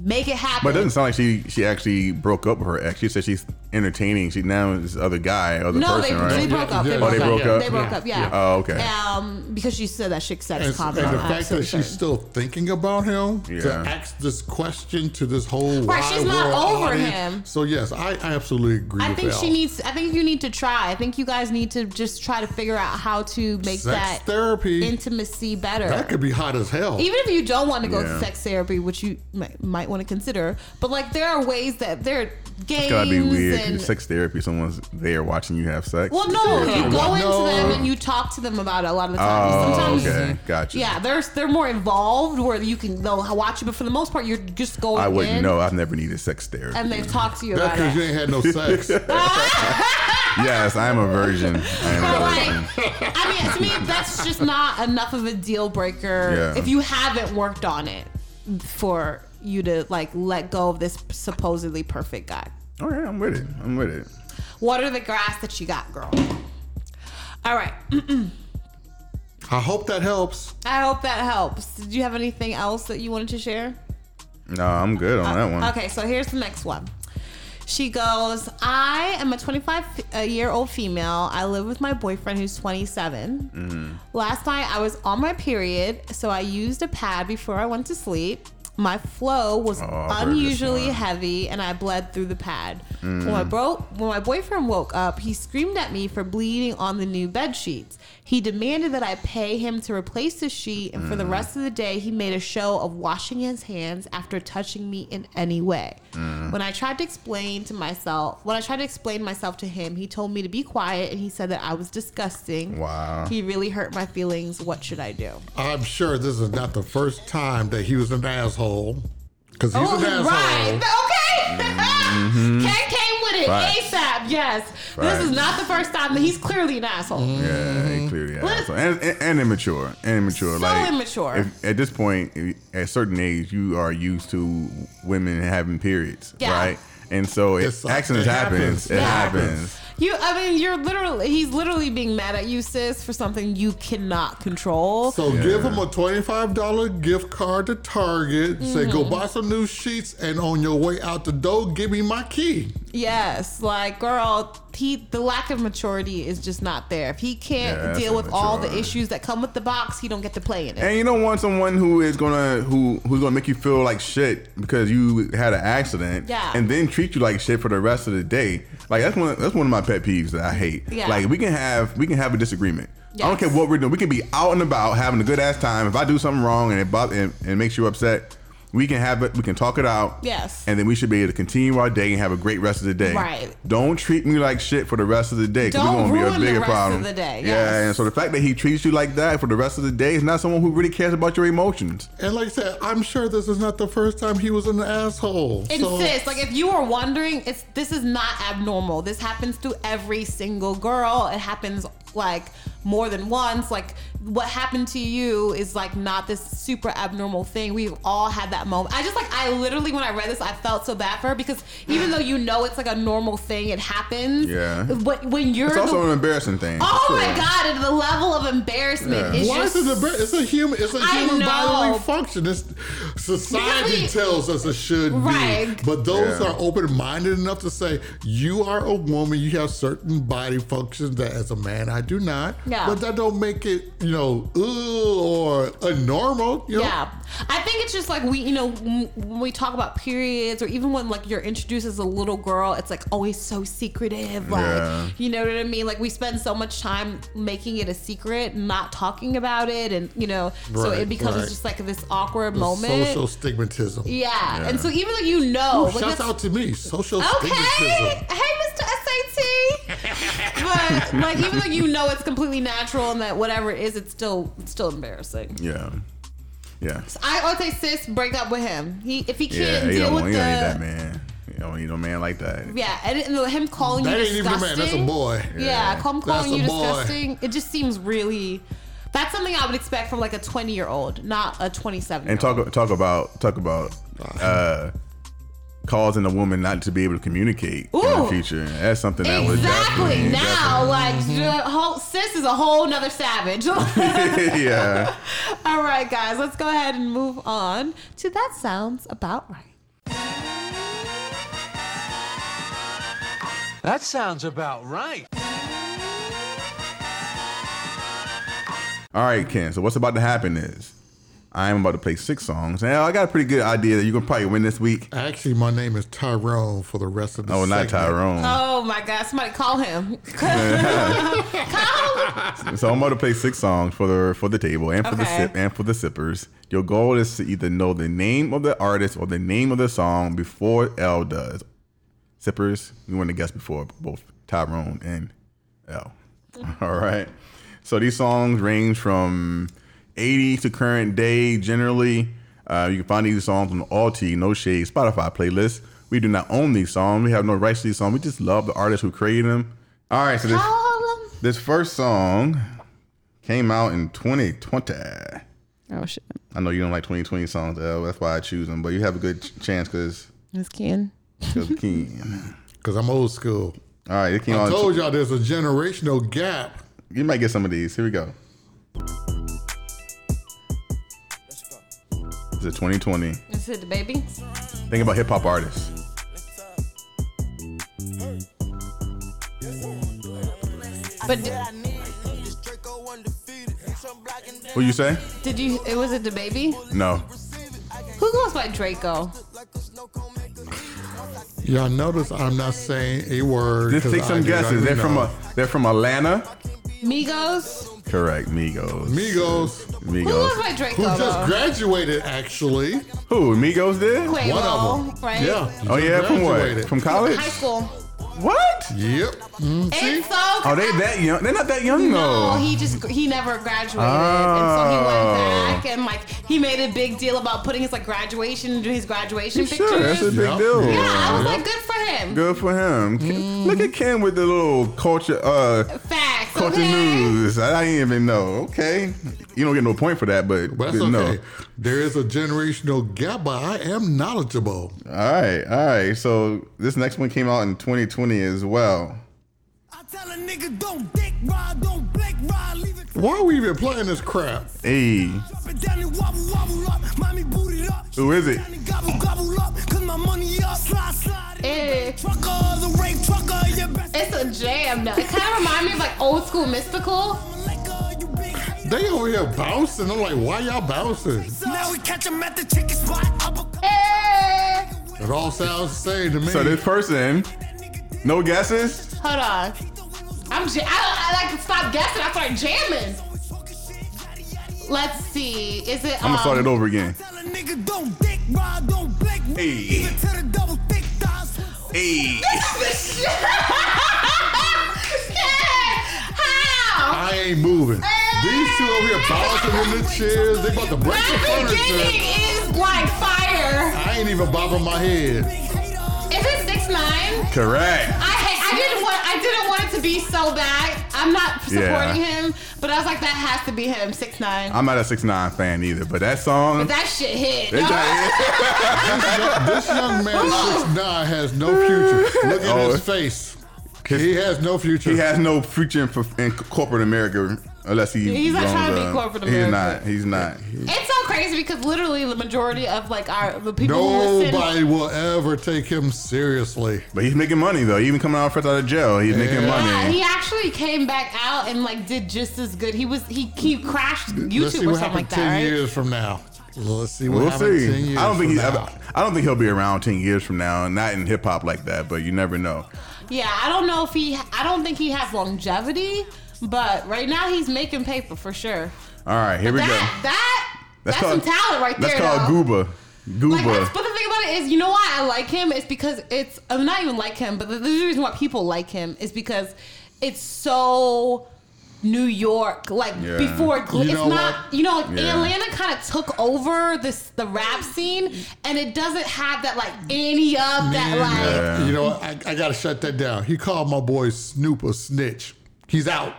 make it happen. But it doesn't sound like she she actually broke up with her ex. She said she's entertaining. She now is this other guy, other no, person, they, right? they broke up. Yeah. They Oh, broke they up. broke up? They broke up. Yeah. Oh, okay. Um, because she said that she sex And, comment. and the fact that absolutely she's still thinking about him yeah. to ask this question to this whole Right, wide she's not over audience. him. So yes, I, I absolutely agree I with think Al. she needs. I think you need to try. I think you guys need to just try to figure out how to make sex that therapy. intimacy better. that could be hot as hell. Even if you don't want to go Yeah. to sex therapy, which you might, might want to consider, but like there are ways that there are games It's gotta be weird. 'Cause and. Sex therapy, someone's there watching you have sex. well, no, you go into No. them and you talk to them about it a lot of the time. Oh, Sometimes, okay, gotcha. Yeah, there's they're more involved where you can they'll watch you, but for the most part, you're just going I wouldn't in know. I've never needed sex therapy. and they've talked to you That's about because you ain't had no sex. yes, I am a virgin. I am But a like, virgin. I mean, to me, that's just not enough of a deal breaker Yeah. if you haven't worked on it for you to like let go of this supposedly perfect guy. All right, I'm with it. I'm with it. Water the grass that you got, girl. All right. I hope that helps. I hope that helps. Did you have anything else that you wanted to share? No, I'm good on that one. Okay, so here's the next one. She goes, I am a 25 f- year old female. I live with my boyfriend who's 27. Mm-hmm. Last night I was on my period, so I used a pad before I went to sleep. My flow was Oh, I've heard this unusually heavy and I bled through the pad. When, Mm. my bro- when my boyfriend woke up, he screamed at me for bleeding on the new bed sheets. He demanded that I pay him to replace the sheet, and for Mm. the rest of the day, he made a show of washing his hands after touching me in any way. Mm. When I tried to explain to myself, when I tried to explain myself to him, he told me to be quiet and he said that I was disgusting. Wow. He really hurt my feelings. What should I do? I'm sure this is not the first time that he was an asshole. Because he's an asshole. Oh, right. Okay. Ken came with it Facts. ASAP. Yes. This is not the first time that he's clearly an asshole. Yeah, he clearly What? has. So, and, and, and immature. And immature. So like immature. If, at this point, at a certain age, you are used to women having periods, Yeah. right? And so it, It's- accidents it happens. happens. It Yeah. happens. You, I mean, you're literally, he's literally being mad at you, sis, for something you cannot control. So give him a $25 gift card to Target. Say, Mm-hmm. go buy some new sheets, and on your way out the door, give me my key. yes, like, girl, he, the lack of maturity is just not there. If he can't Yeah, deal with all the issues that come with the box, he don't get to play in it. And you don't want someone who is gonna who who's gonna make you feel like shit because you had an accident, Yeah. and then treat you like shit for the rest of the day. Like that's one that's one of my pet peeves that I hate. Yeah. Like we can have we can have a disagreement. I don't care what we're doing. We can be out and about having a good ass time. If I do something wrong and it and, and it makes you upset, we can have it. We can talk it out. Yes. And then we should be able to continue our day and have a great rest of the day. Right. Don't treat me like shit for the rest of the day. Because Don't we're gonna be a ruin the bigger rest of problem. the day, Yeah. And so the fact that he treats you like that for the rest of the day is not someone who really cares about your emotions. And like I said, I'm sure this is not the first time he was an asshole. And So- sis, like if you were wondering, it's this is not abnormal. This happens to every single girl. It happens like more than once. Like what happened to you is like not this super abnormal thing. We've all had that moment. I just like I literally when I read this, I felt so bad for her because even though you know it's like a normal thing, it happens. Yeah. But when you're It's also the, an embarrassing thing. oh Sure. my god, and the level of embarrassment Yeah. is Why just is it a It's a human. It's a human know. bodily function. It's, society Because we- tells us it should Right. be, but those Yeah. are open-minded enough to say you are a woman. You have certain body functions that, as a man, I do not. Yeah. But that don't make it, you know, or a normal. You know? Yeah. I think it's just like we, you know, when we talk about periods or even when like you're introduced as a little girl, it's like always so secretive. Like, Yeah. you know what I mean? Like we spend so much time making it a secret, not talking about it. And, you know, so it becomes right. just like this awkward The moment. Social stigmatism. yeah. And so even though you know, like, Shouts that's- out to me. Social stigmatism. Okay. stigmatism. Hey, Mr. SAT. but like, even though you know it's completely natural and that whatever it is, it's still it's still embarrassing. Yeah. Yeah. I would say sis break up with him. He if he can't Yeah. He deal don't, with he the don't need that man. He don't need no man like that. yeah, and, and him calling That you ain't even a disgusting. man. That's a boy. Yeah, Yeah. him calling you a boy. disgusting. It just seems really. That's something I would expect from like a twenty year old, not a twenty seven. And talk talk about talk about uh causing a woman not to be able to communicate in Ooh. the future. That's something that was exactly definitely, now, like the whole sis is a whole nother savage. yeah. All right, guys, let's go ahead and move on to that sounds about right. That sounds about right. All right, Ken. So what's about to happen is I am about to play six songs. Now I got a pretty good idea that you can probably win this week. Actually, my name is Tyrone for the rest of the Oh, not segment. Tyrone. Oh my God, somebody call him. Call. So I'm about to play six songs for the for the table and for the sip and for the sippers. Your goal is to either know the name of the artist or the name of the song before Elle does. Sippers, you want to guess before both Tyrone and Elle. All right. So these songs range from 80 to current day. Generally, uh, you can find these songs on the All Tea No Shade Spotify playlist. We do not own these songs. We have no rights to these songs. We just love the artists who created them. All right. So this. This first song came out in 2020. Oh shit, I know you don't like 2020 songs, Elle. That's why I choose them. But you have a good ch- chance because Miss Ken. Keen. Because I'm old school. All right, it came I out. told y'all there's a generational gap. you might get some of these. Here we go. Is it 2020. Is it DaBaby? Think about hip hop artists. But what you say? Did you? It was it DaBaby? No. Who goes by Draco? Y'all notice I'm not saying a word. Just take some I guesses. They're know. from a, they're from Atlanta. Migos. Correct. Migos. Migos, Who goes Migos. Draco? who just graduated actually. Who? Migos did? Quavo, One of them. right? Yeah. Oh just yeah, from what? graduated. From college? High school. What? Yep. Mm, see? So. Oh, they that young? They're not that young No, though. he just he never graduated, and so he Oh. went back and like he made a big deal about putting his like graduation into his graduation Sure, pictures. that's a big Yep. deal. yeah, I was like, good for him. Good for him. Mm. Look at Ken with the little culture, uh, Facts. culture okay? news. I didn't even know. Okay, you don't get no point for that, but, But that's no. okay. There is a generational gap, but I am knowledgeable. All right, all right. So this next one came out in 2020 as well. I tell a nigga don't dick ride, don't blink ride, leave it Why are we even playing this crap? Hey, drop it down and wobble wobble up. Mommy boot it up. who is it? Down and gobble gobble up. Cause my money up. Slide slide. in. Trucker, the rape trucker, your best it's a jam. Now. It kind of reminds me of like old school Mystikal. liquor, you big hater. They over here bouncing. I'm like, why y'all bouncing? Now we catch 'em at the chicken spot. Uppercut. It all sounds the same to me. So this person, no guesses. Hold on. I'm j- I, I like to stop guessing. I start jamming. Let's see. Is it? I'm gonna start um, it over again. Tell a nigga don't dick ride, don't blink. Hey. Even to the double thick thighs. Hey, How? I ain't moving. These two over here bouncing in the chairs. They about to break the That beginning furniture. is like fire. I ain't even bobbing my head. Is it six nine? correct. I hate, I didn't want I didn't want it to be so bad. I'm not supporting Yeah. him, but I was like that has to be him. Six nine. I'm not a six nine fan either, but that song. that shit hit. It's not- This young man, six nine, has no future. Look at Oh. his face. He has no future. he has no future in, in corporate America unless he. He's not trying to be uh, corporate He's not. He's not. It's so crazy because literally the majority of like our the people who. Nobody will ever take him seriously. But he's making money though. Even coming out fresh out of jail, he's making Yeah. Yeah, money. he actually came back out and like did just as good. He was he he crashed Let's YouTube see or something like happens ten that, right? years from now. Let's see what We'll happens ten years I don't think from he's. now. I don't think he'll be around ten years from now, and not in hip hop like that. But you never know. Yeah, I don't know if he. I don't think he has longevity, but right now he's making paper for sure. All right, here we that go. that that's, called- some talent right That's there. That's called though. Gooba. Gooba. that's, but the thing about it is, you know why I like him? It's because it's I'm not even like him, but the, the reason why people like him is because it's so New York. Like Yeah. before, You it's not. what? You know, like Yeah. Atlanta kind of took over this the rap scene, and it doesn't have that like any of that like. Yeah. You know what? I, I gotta shut that down. He called my boy Snoop a snitch. He's out.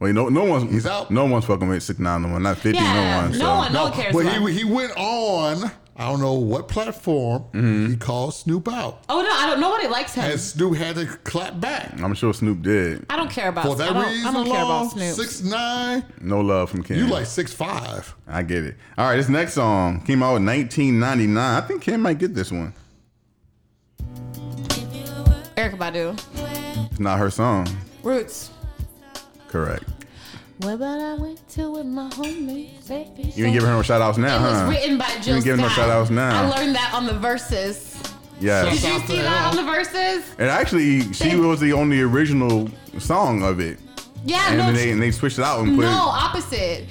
Wait, no, no one's. He's out. No one's fucking with six nine no one. Not fifty. Yeah, no one. no so. one- no one cares but about he he went on. I don't know what platform. Mm-hmm. He called Snoop out, Oh no, I don't. Nobody likes him. and Snoop had to clap back. I'm sure Snoop did. I don't care about. For that I don't, reason I don't care about Snoop. six nine. No love from Kim. You like six five. I get it. All right, this next song came out in 1999. I think Kim might get this one. Erykah Badu, It's not her song. Roots. Correct. Where but I went to with my homies, baby. You ain't giving her no shout outs now, It was huh? written by Jill Scott. You ain't giving no Scott. shout-outs now. I learned that on the Verzuz. Yeah. Did you see that on the Verzuz? And actually, she was the only original song of it. Yeah, And no, then they, and they switched it out and put no, it. opposite.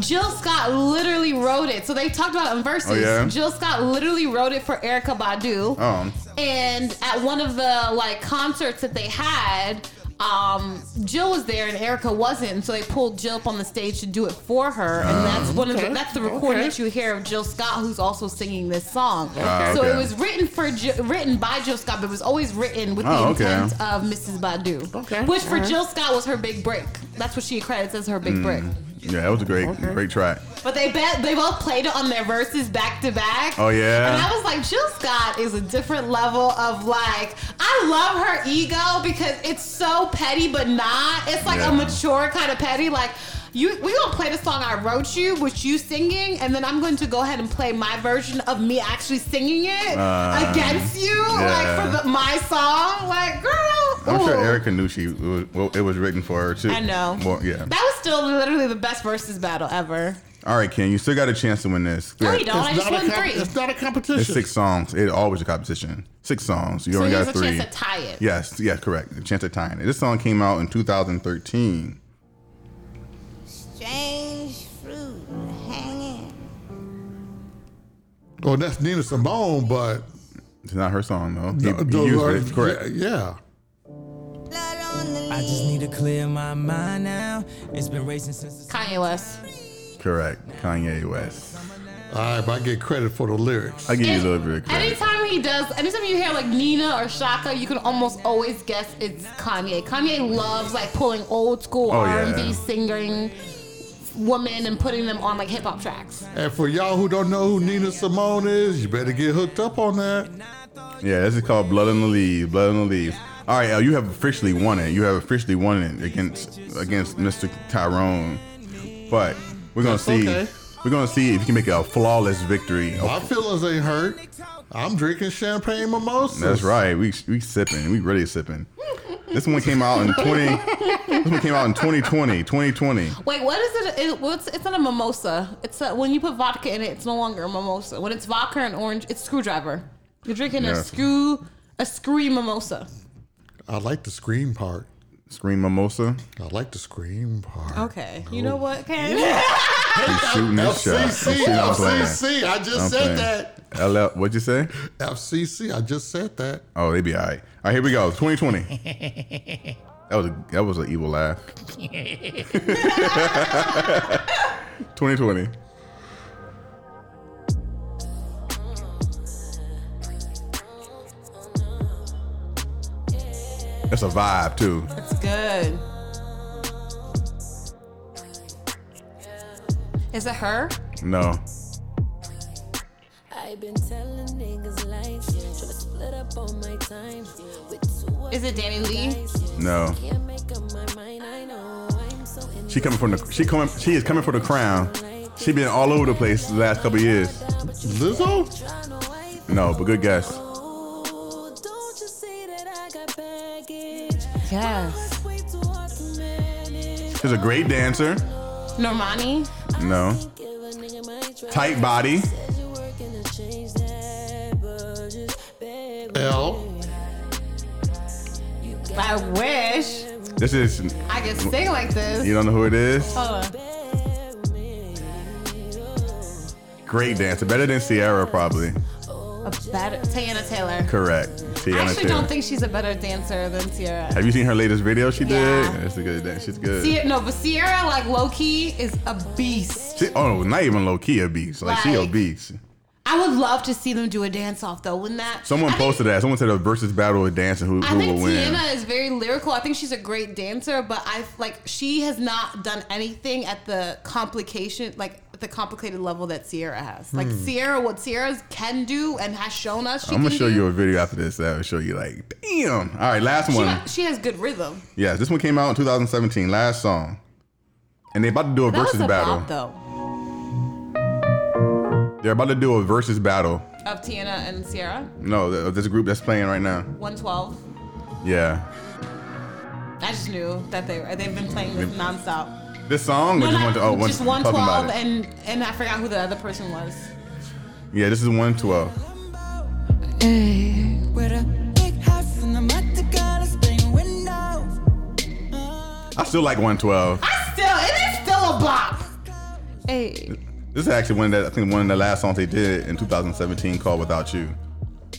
Jill Scott literally wrote it. So they talked about it in Verzuz. Oh, yeah? Jill Scott literally wrote it for Erykah Badu. Oh. And at one of the like concerts that they had, um, Jill was there and Erykah wasn't, and so they pulled Jill up on the stage to do it for her, Oh. and that's one of the, that's the recording that you hear of Jill Scott, who's also singing this song. Ah, So okay. it was written for Ji- written by Jill Scott, but it was always written with the Oh, okay. intent of Mrs. Badu. Okay, Which for alright. Jill Scott was her big break. That's what she credits as her big break. Yeah, that was a great, great track. But they bet they both played it on their Verzuz back to back. Oh, yeah? And I was like, Jill Scott is a different level of like I love her ego because it's so petty but not. It's like Yeah. a mature kind of petty. Like you we gonna play the song I wrote you, which you singing, and then I'm going to go ahead and play my version of me actually singing it Uh, against you, yeah. like for the, my song. Like, girl, I'm sure Erykah knew she it was, well, it was written for her too. I know. Well, yeah. That was still literally the best Verzuz battle ever. All right, Ken, you still got a chance to win this. No, you don't. I just won comp- three. it's not a competition. It's six songs. It always a competition. Six songs. You So only he got has a three. chance to tie it. Yes, yes, correct. A chance of tying it. This song came out in 2013. Strange fruit hanging. Well, that's Nina Simone, but It's not her song though. He, no, he those used are- it. Correct. Yeah. Blood I just need to clear my mind now. It's been racing since Kanye West. Correct. Kanye West. All right, but I get credit for the lyrics. I give you a And little bit of credit. Anytime he does, anytime you hear like Nina or Chaka, you can almost always guess it's Kanye. Kanye loves like pulling old school Oh, R&B yeah. singing women and putting them on like hip hop tracks. And for y'all who don't know who Nina Simone is, you better get hooked up on that. Yeah, this is called Blood on the Leaves. Blood on the Leaves. All right, Elle, you have officially won it. You have officially won it against against Mr. Tyrone. But we're gonna That's see. okay. We're gonna see if you can make a flawless victory. My feelings ain't hurt. I'm drinking champagne mimosas. That's right. We we sipping. We really sipping. This one came out in 20. This one came out in 2020. 2020. Wait, what is it? it what's, it's not a mimosa. It's a, when you put vodka in it, it's no longer a mimosa. When it's vodka and orange, it's screwdriver. You're drinking a screw, a screwy mimosa. I like the scream part. Scream mimosa. I like the scream part. Okay, you know what, Ken? He's shooting his shot. I'm FCC, shooting, I'm playing. FCC, I just I'm said playing. that. LL, what'd you say? FCC, I just said that. Oh, they be all right. All right, here we go. 2020. That was a, that was an evil laugh. 2020. That's a vibe too. It's good. Is it her? No. I've been telling niggas lies, try to split up on my time. Is it DaniLeigh? No. can't make up my mind. I know I'm so She coming from the she coming she is coming for the crown. She been all over the place the last couple years. Lizzo? No, but good guess. Yes. Way too hard to manage. She's a great dancer. Normani? No. Give a nigga my trust. Tight body. Said you're working to change that, but just beg L. I wish This is I could sing like this. you don't know who it is? Hold on. Great dancer. Better than Ciara probably. A better Teyana Taylor. Correct. I actually Taylor. don't think she's a better dancer than Ciara. Have you seen her latest video she did? Yeah. It's a good dance. She's good. Sie- no, but Ciara, like low key, is a beast. She, oh, not even low key a beast. Like, she a beast. I would love to see them do a dance off though. Wouldn't that? Someone I think- posted that. Someone said a versus battle of dancing. Who, who will win? I Tiana is very lyrical. I think she's a great dancer, but I like she has not done anything at the complication, like the complicated level that Ciara has. Like Hmm. Ciara, what Ciara can do and has shown us, she I'm gonna can show do. you a video after this that will show you like, damn. All right, last She, one. ha- she has good rhythm. Yes, this one came out in 2017. Last song, and they're about to do a That was versus a battle. bop though They're about to do a versus battle. of Teyana and Ciara. No, th- there's a group that's playing right now. 112. Yeah, I just knew that they were. They've been playing this nonstop. This song. No, or just not- one, oh, one, just talking about 112, it. and and I forgot who the other person was. Yeah, this is 112. With a big house and I'm at the gotta spring windows. I still like 112. I still, it is still a bop. Hey, This is actually one that I think one of the last songs they did in 2017 called "Without You."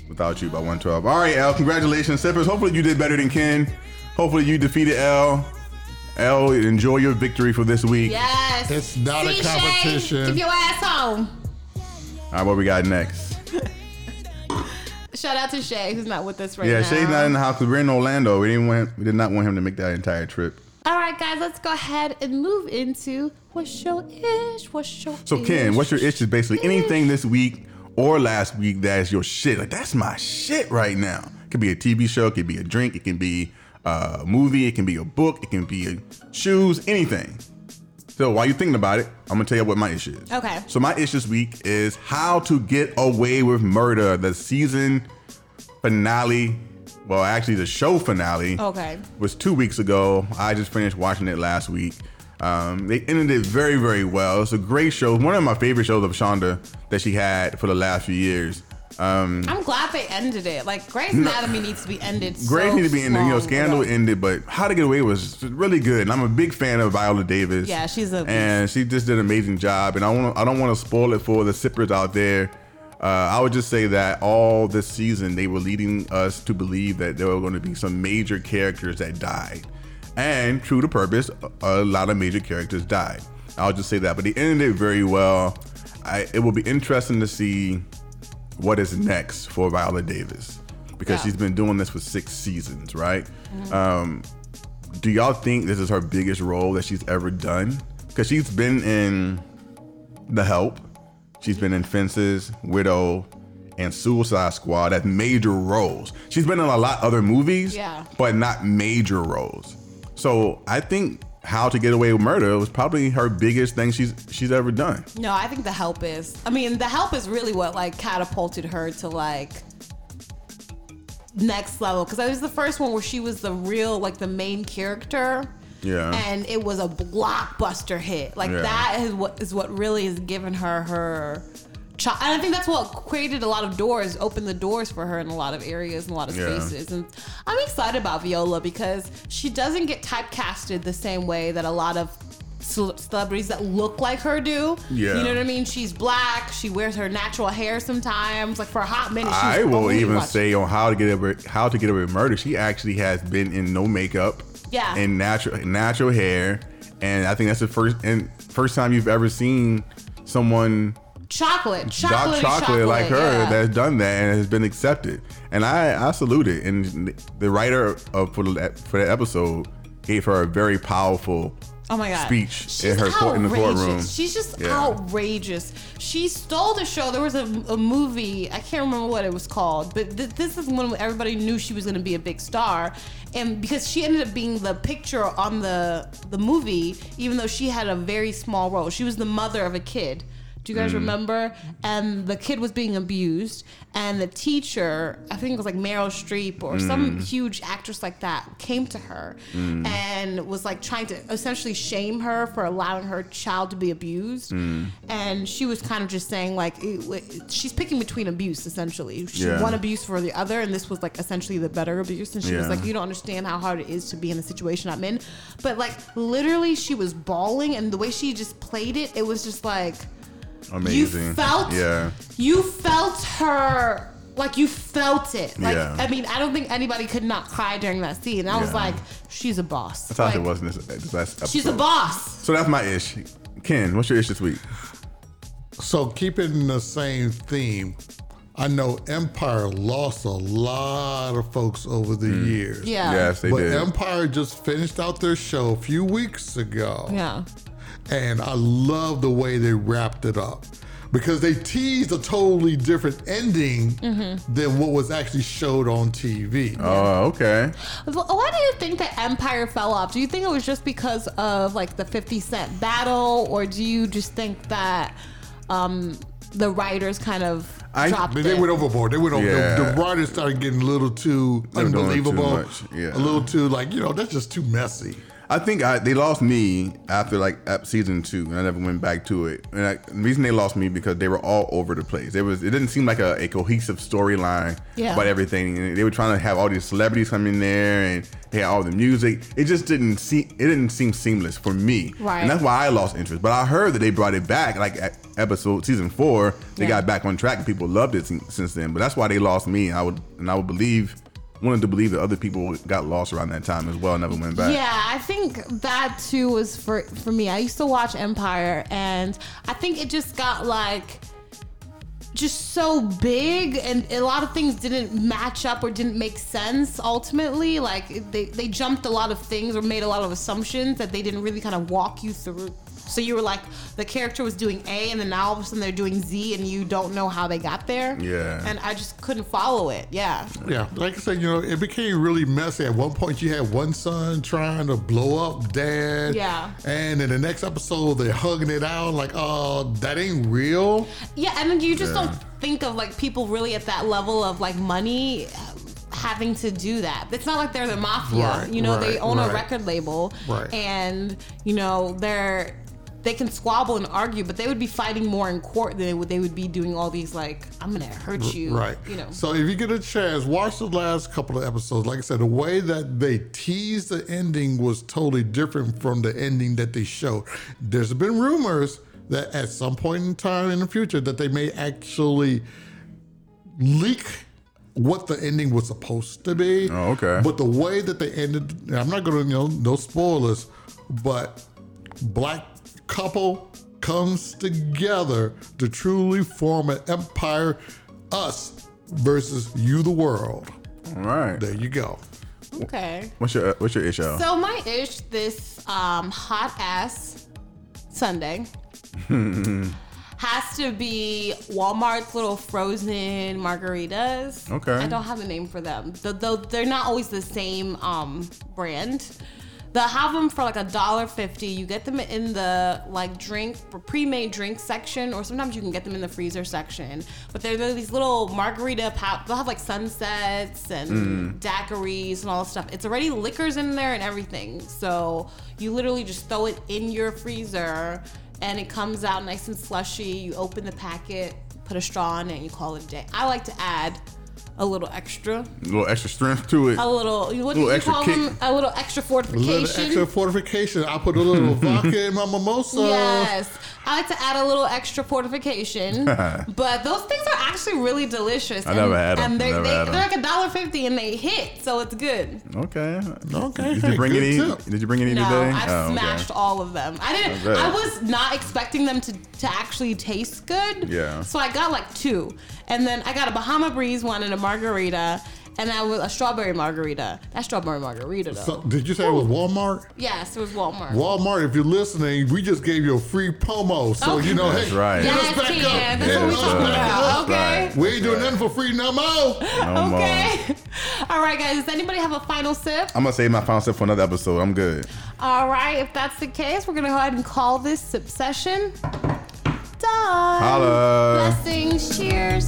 Without You by 112. All right, L. Congratulations, Sippers. Hopefully you did better than Ken. Hopefully you defeated L. L. Enjoy your victory for this week. yes. It's not a See, Shay, competition. Keep your ass home. All right, what we got next? Shout out to Shay, who's not with us right Yeah, now. Yeah, Shay's not in the house because we're in Orlando. We didn't want, we did not want him to make that entire trip. All right, guys, let's go ahead and move into what's your ish. What's your So Ken, what's your ish is Basically anything this week or last week that is your shit. Like that's my shit right now. It could be a TV show, it could be a drink, it can be a movie, it can be a book, it can be shoes, anything. So while you're thinking about it, I'm gonna tell you what my issue is. Okay. So my issue this week is how to get away with murder, the season finale well, actually, the show finale Okay. was two weeks ago. I just finished watching it last week. Um, they ended it very, very well. It's a great show. One of my favorite shows of Shonda that she had for the last few years. Um, I'm glad they ended it. Like Grey's Anatomy needs to be ended. Grace so need to be in there. You know, Scandal ago. ended, but How to Get Away was really good. And I'm a big fan of Viola Davis. Yeah, she's a- and she just did an amazing job. And I want I don't want to spoil it for the sippers out there. Uh, I would just say that all this season they were leading us to believe that there were going to be some major characters that died, and true to purpose, a, a lot of major characters died. I'll just say that, but they ended it very well. I, it will be interesting to see what is next for Viola Davis because Yeah. she's been doing this for six seasons, right? Um, do y'all think this is her biggest role that she's ever done? Because she's been in The Help, she's been in Fences, Widow, and Suicide Squad as major roles. She's been in a lot other movies, Yeah. but not major roles. So I think How to Get Away with Murder was probably her biggest thing she's she's ever done. No, I think the help is. I mean, the help is really what like catapulted her to like next level because that was the first one where she was the real like the main character. Yeah. And it was a blockbuster hit. Like Yeah. that is what is what really has given her her. Ch- and I think that's what created a lot of doors, opened the doors for her in a lot of areas and a lot of Yeah. spaces. And I'm excited about Viola because she doesn't get typecasted the same way that a lot of celebrities that look like her do. Yeah. You know what I mean? She's black. She wears her natural hair sometimes. Like for a hot minute, I will even watching- say on how to get away, how to get with murder. She actually has been in no makeup, Yeah. and natural natural hair, and I think that's the first and first time you've ever seen someone chocolate, dark chocolate, chocolate, like her yeah. that's done that and has been accepted. And I I salute it. And the writer of for the for the episode gave her a very powerful Oh my god! speech She's in her court, in the courtroom. She's just Yeah. outrageous. She stole the show. There was a, a movie. I can't remember what it was called, but th- this is when everybody knew she was going to be a big star, and because she ended up being the picture on the the movie, even though she had a very small role. She was the mother of a kid. Do you guys Mm. remember? And the kid was being abused, and the teacher, I think it was like Meryl Streep or some Mm. huge actress like that, came to her Mm. and was like trying to essentially shame her for allowing her child to be abused. Mm. And she was kind of just saying like it- it- she's picking between abuse essentially. She Yeah. one abuse for the other, and this was like essentially the better abuse. And she was like, you don't understand how hard it is to be in the situation I'm in. But like literally, she was bawling, and the way she just played it, it was just like. Amazing. You felt Yeah. You felt her like you felt it. Like Yeah. I mean, I don't think anybody could not cry during that scene. I was like, she's a boss. That's how Like, it was in this, this last episode. She's a boss. So that's my ish. Ken, what's your ish this week? So keeping the same theme, I know Empire lost a lot of folks over the mm. years. Yeah. Yes, they did. but did. Empire just finished out their show a few weeks ago. Yeah. And I love the way they wrapped it up. Because they teased a totally different ending Mm-hmm. than what was actually showed on TV. Oh, okay. Why do you think that Empire fell off? Do you think it was just because of like the 50 Cent battle, or do you just think that um, the writers kind of I- dropped But they it? went overboard. They went over. Yeah. The, the writers started getting a little too They were doing too unbelievable. much, yeah. A little too like you know that's just too messy. I think I, they lost me after like season two, and I never went back to it. And I, the reason they lost me because they were all over the place. It was it didn't seem like a, a cohesive storyline Yeah. about everything. And they were trying to have all these celebrities come in there, and they had all the music. It just didn't seem it didn't seem seamless for me. Right. And that's why I lost interest. But I heard that they brought it back, like episode season four. They Yeah. got back on track, and people loved it since then. But that's why they lost me. I would and I would believe. Wanted to believe that other people got lost around that time as well, never went back. Yeah, I think that too was for for me. I used to watch Empire, and I think it just got like just so big and a lot of things didn't match up or didn't make sense ultimately like they, they jumped a lot of things or made a lot of assumptions that they didn't really kind of walk you through so you were like the character was doing a and then now all of a sudden they're doing z and you don't know how they got there Yeah. and i just couldn't follow it yeah Yeah, like I said, you know, it became really messy. At one point, you had one son trying to blow up dad. Yeah. And in the next episode, they're hugging it out like, oh, that ain't real. Yeah, and then you just Yeah. don't think of like people really at that level of like money uh, having to do that. It's not like they're the mafia. Right, you know, they right, own a record label, Right. and you know they're they can squabble and argue, but they would be fighting more in court than they would, they would be doing all these like I'm gonna hurt you, Right. You know. So if you get a chance, watch the last couple of episodes. Like I said, the way that they teased the ending was totally different from the ending that they showed. There's been rumors that at some point in time in the future that they may actually leak what the ending was supposed to be. Oh, okay. But the way that they ended, I'm not going to, you know, no spoilers, but black couple comes together to truly form an empire, us versus you, the world. All right. There you go. Okay. What's your uh, What's your issue? So my ish this um, hot ass Sunday has to be Walmart's little frozen margaritas. Okay. I don't have a name for them. Though though they're not always the same um, brand. They'll have them for like a dollar fifty. You get them in the like drink pre-made drink section, or sometimes you can get them in the freezer section. But they're, they're these little margarita. Pow- they'll have like sunsets and mm. daiquiris and all this stuff. It's already liquors in there and everything. So you literally just throw it in your freezer, and it comes out nice and slushy. You open the packet, put a straw in it, and you call it a day. I like to add a little extra, a little extra strength to it. a little what do Little you extra call kick. them? A little extra A little fortification. extra fortification. I put a little vodka in my mimosa. Yes, I like to add a little extra fortification, but those things are actually really delicious. I never had 'em. And they're, Never they, had 'em. they're like a dollar fifty, and they hit, so it's good. Okay. Okay, Did hey, you bring good any? tip. Did you bring any No, today? I Oh, okay. smashed all of them. I didn't. Okay. I was not expecting them to to actually taste good. Yeah. So I got like two, and then I got a Bahama Breeze one and a margarita, and I was a strawberry margarita. That strawberry margarita though. So, did you say it was Walmart? yes, it was Walmart. Walmart, if you're listening, we just gave you a free promo. So, Okay. you know, That's hey, right. hit us Yes, back Ken. up. That's Hit what we us talking back about. Okay. Right. We ain't doing nothing for free no more. No more. Okay. All right, guys. Does anybody have a final sip? I'm gonna save my final sip for another episode. I'm good. All right. If that's the case, we're gonna go ahead and call this sip session done. Holla. Blessings. Cheers.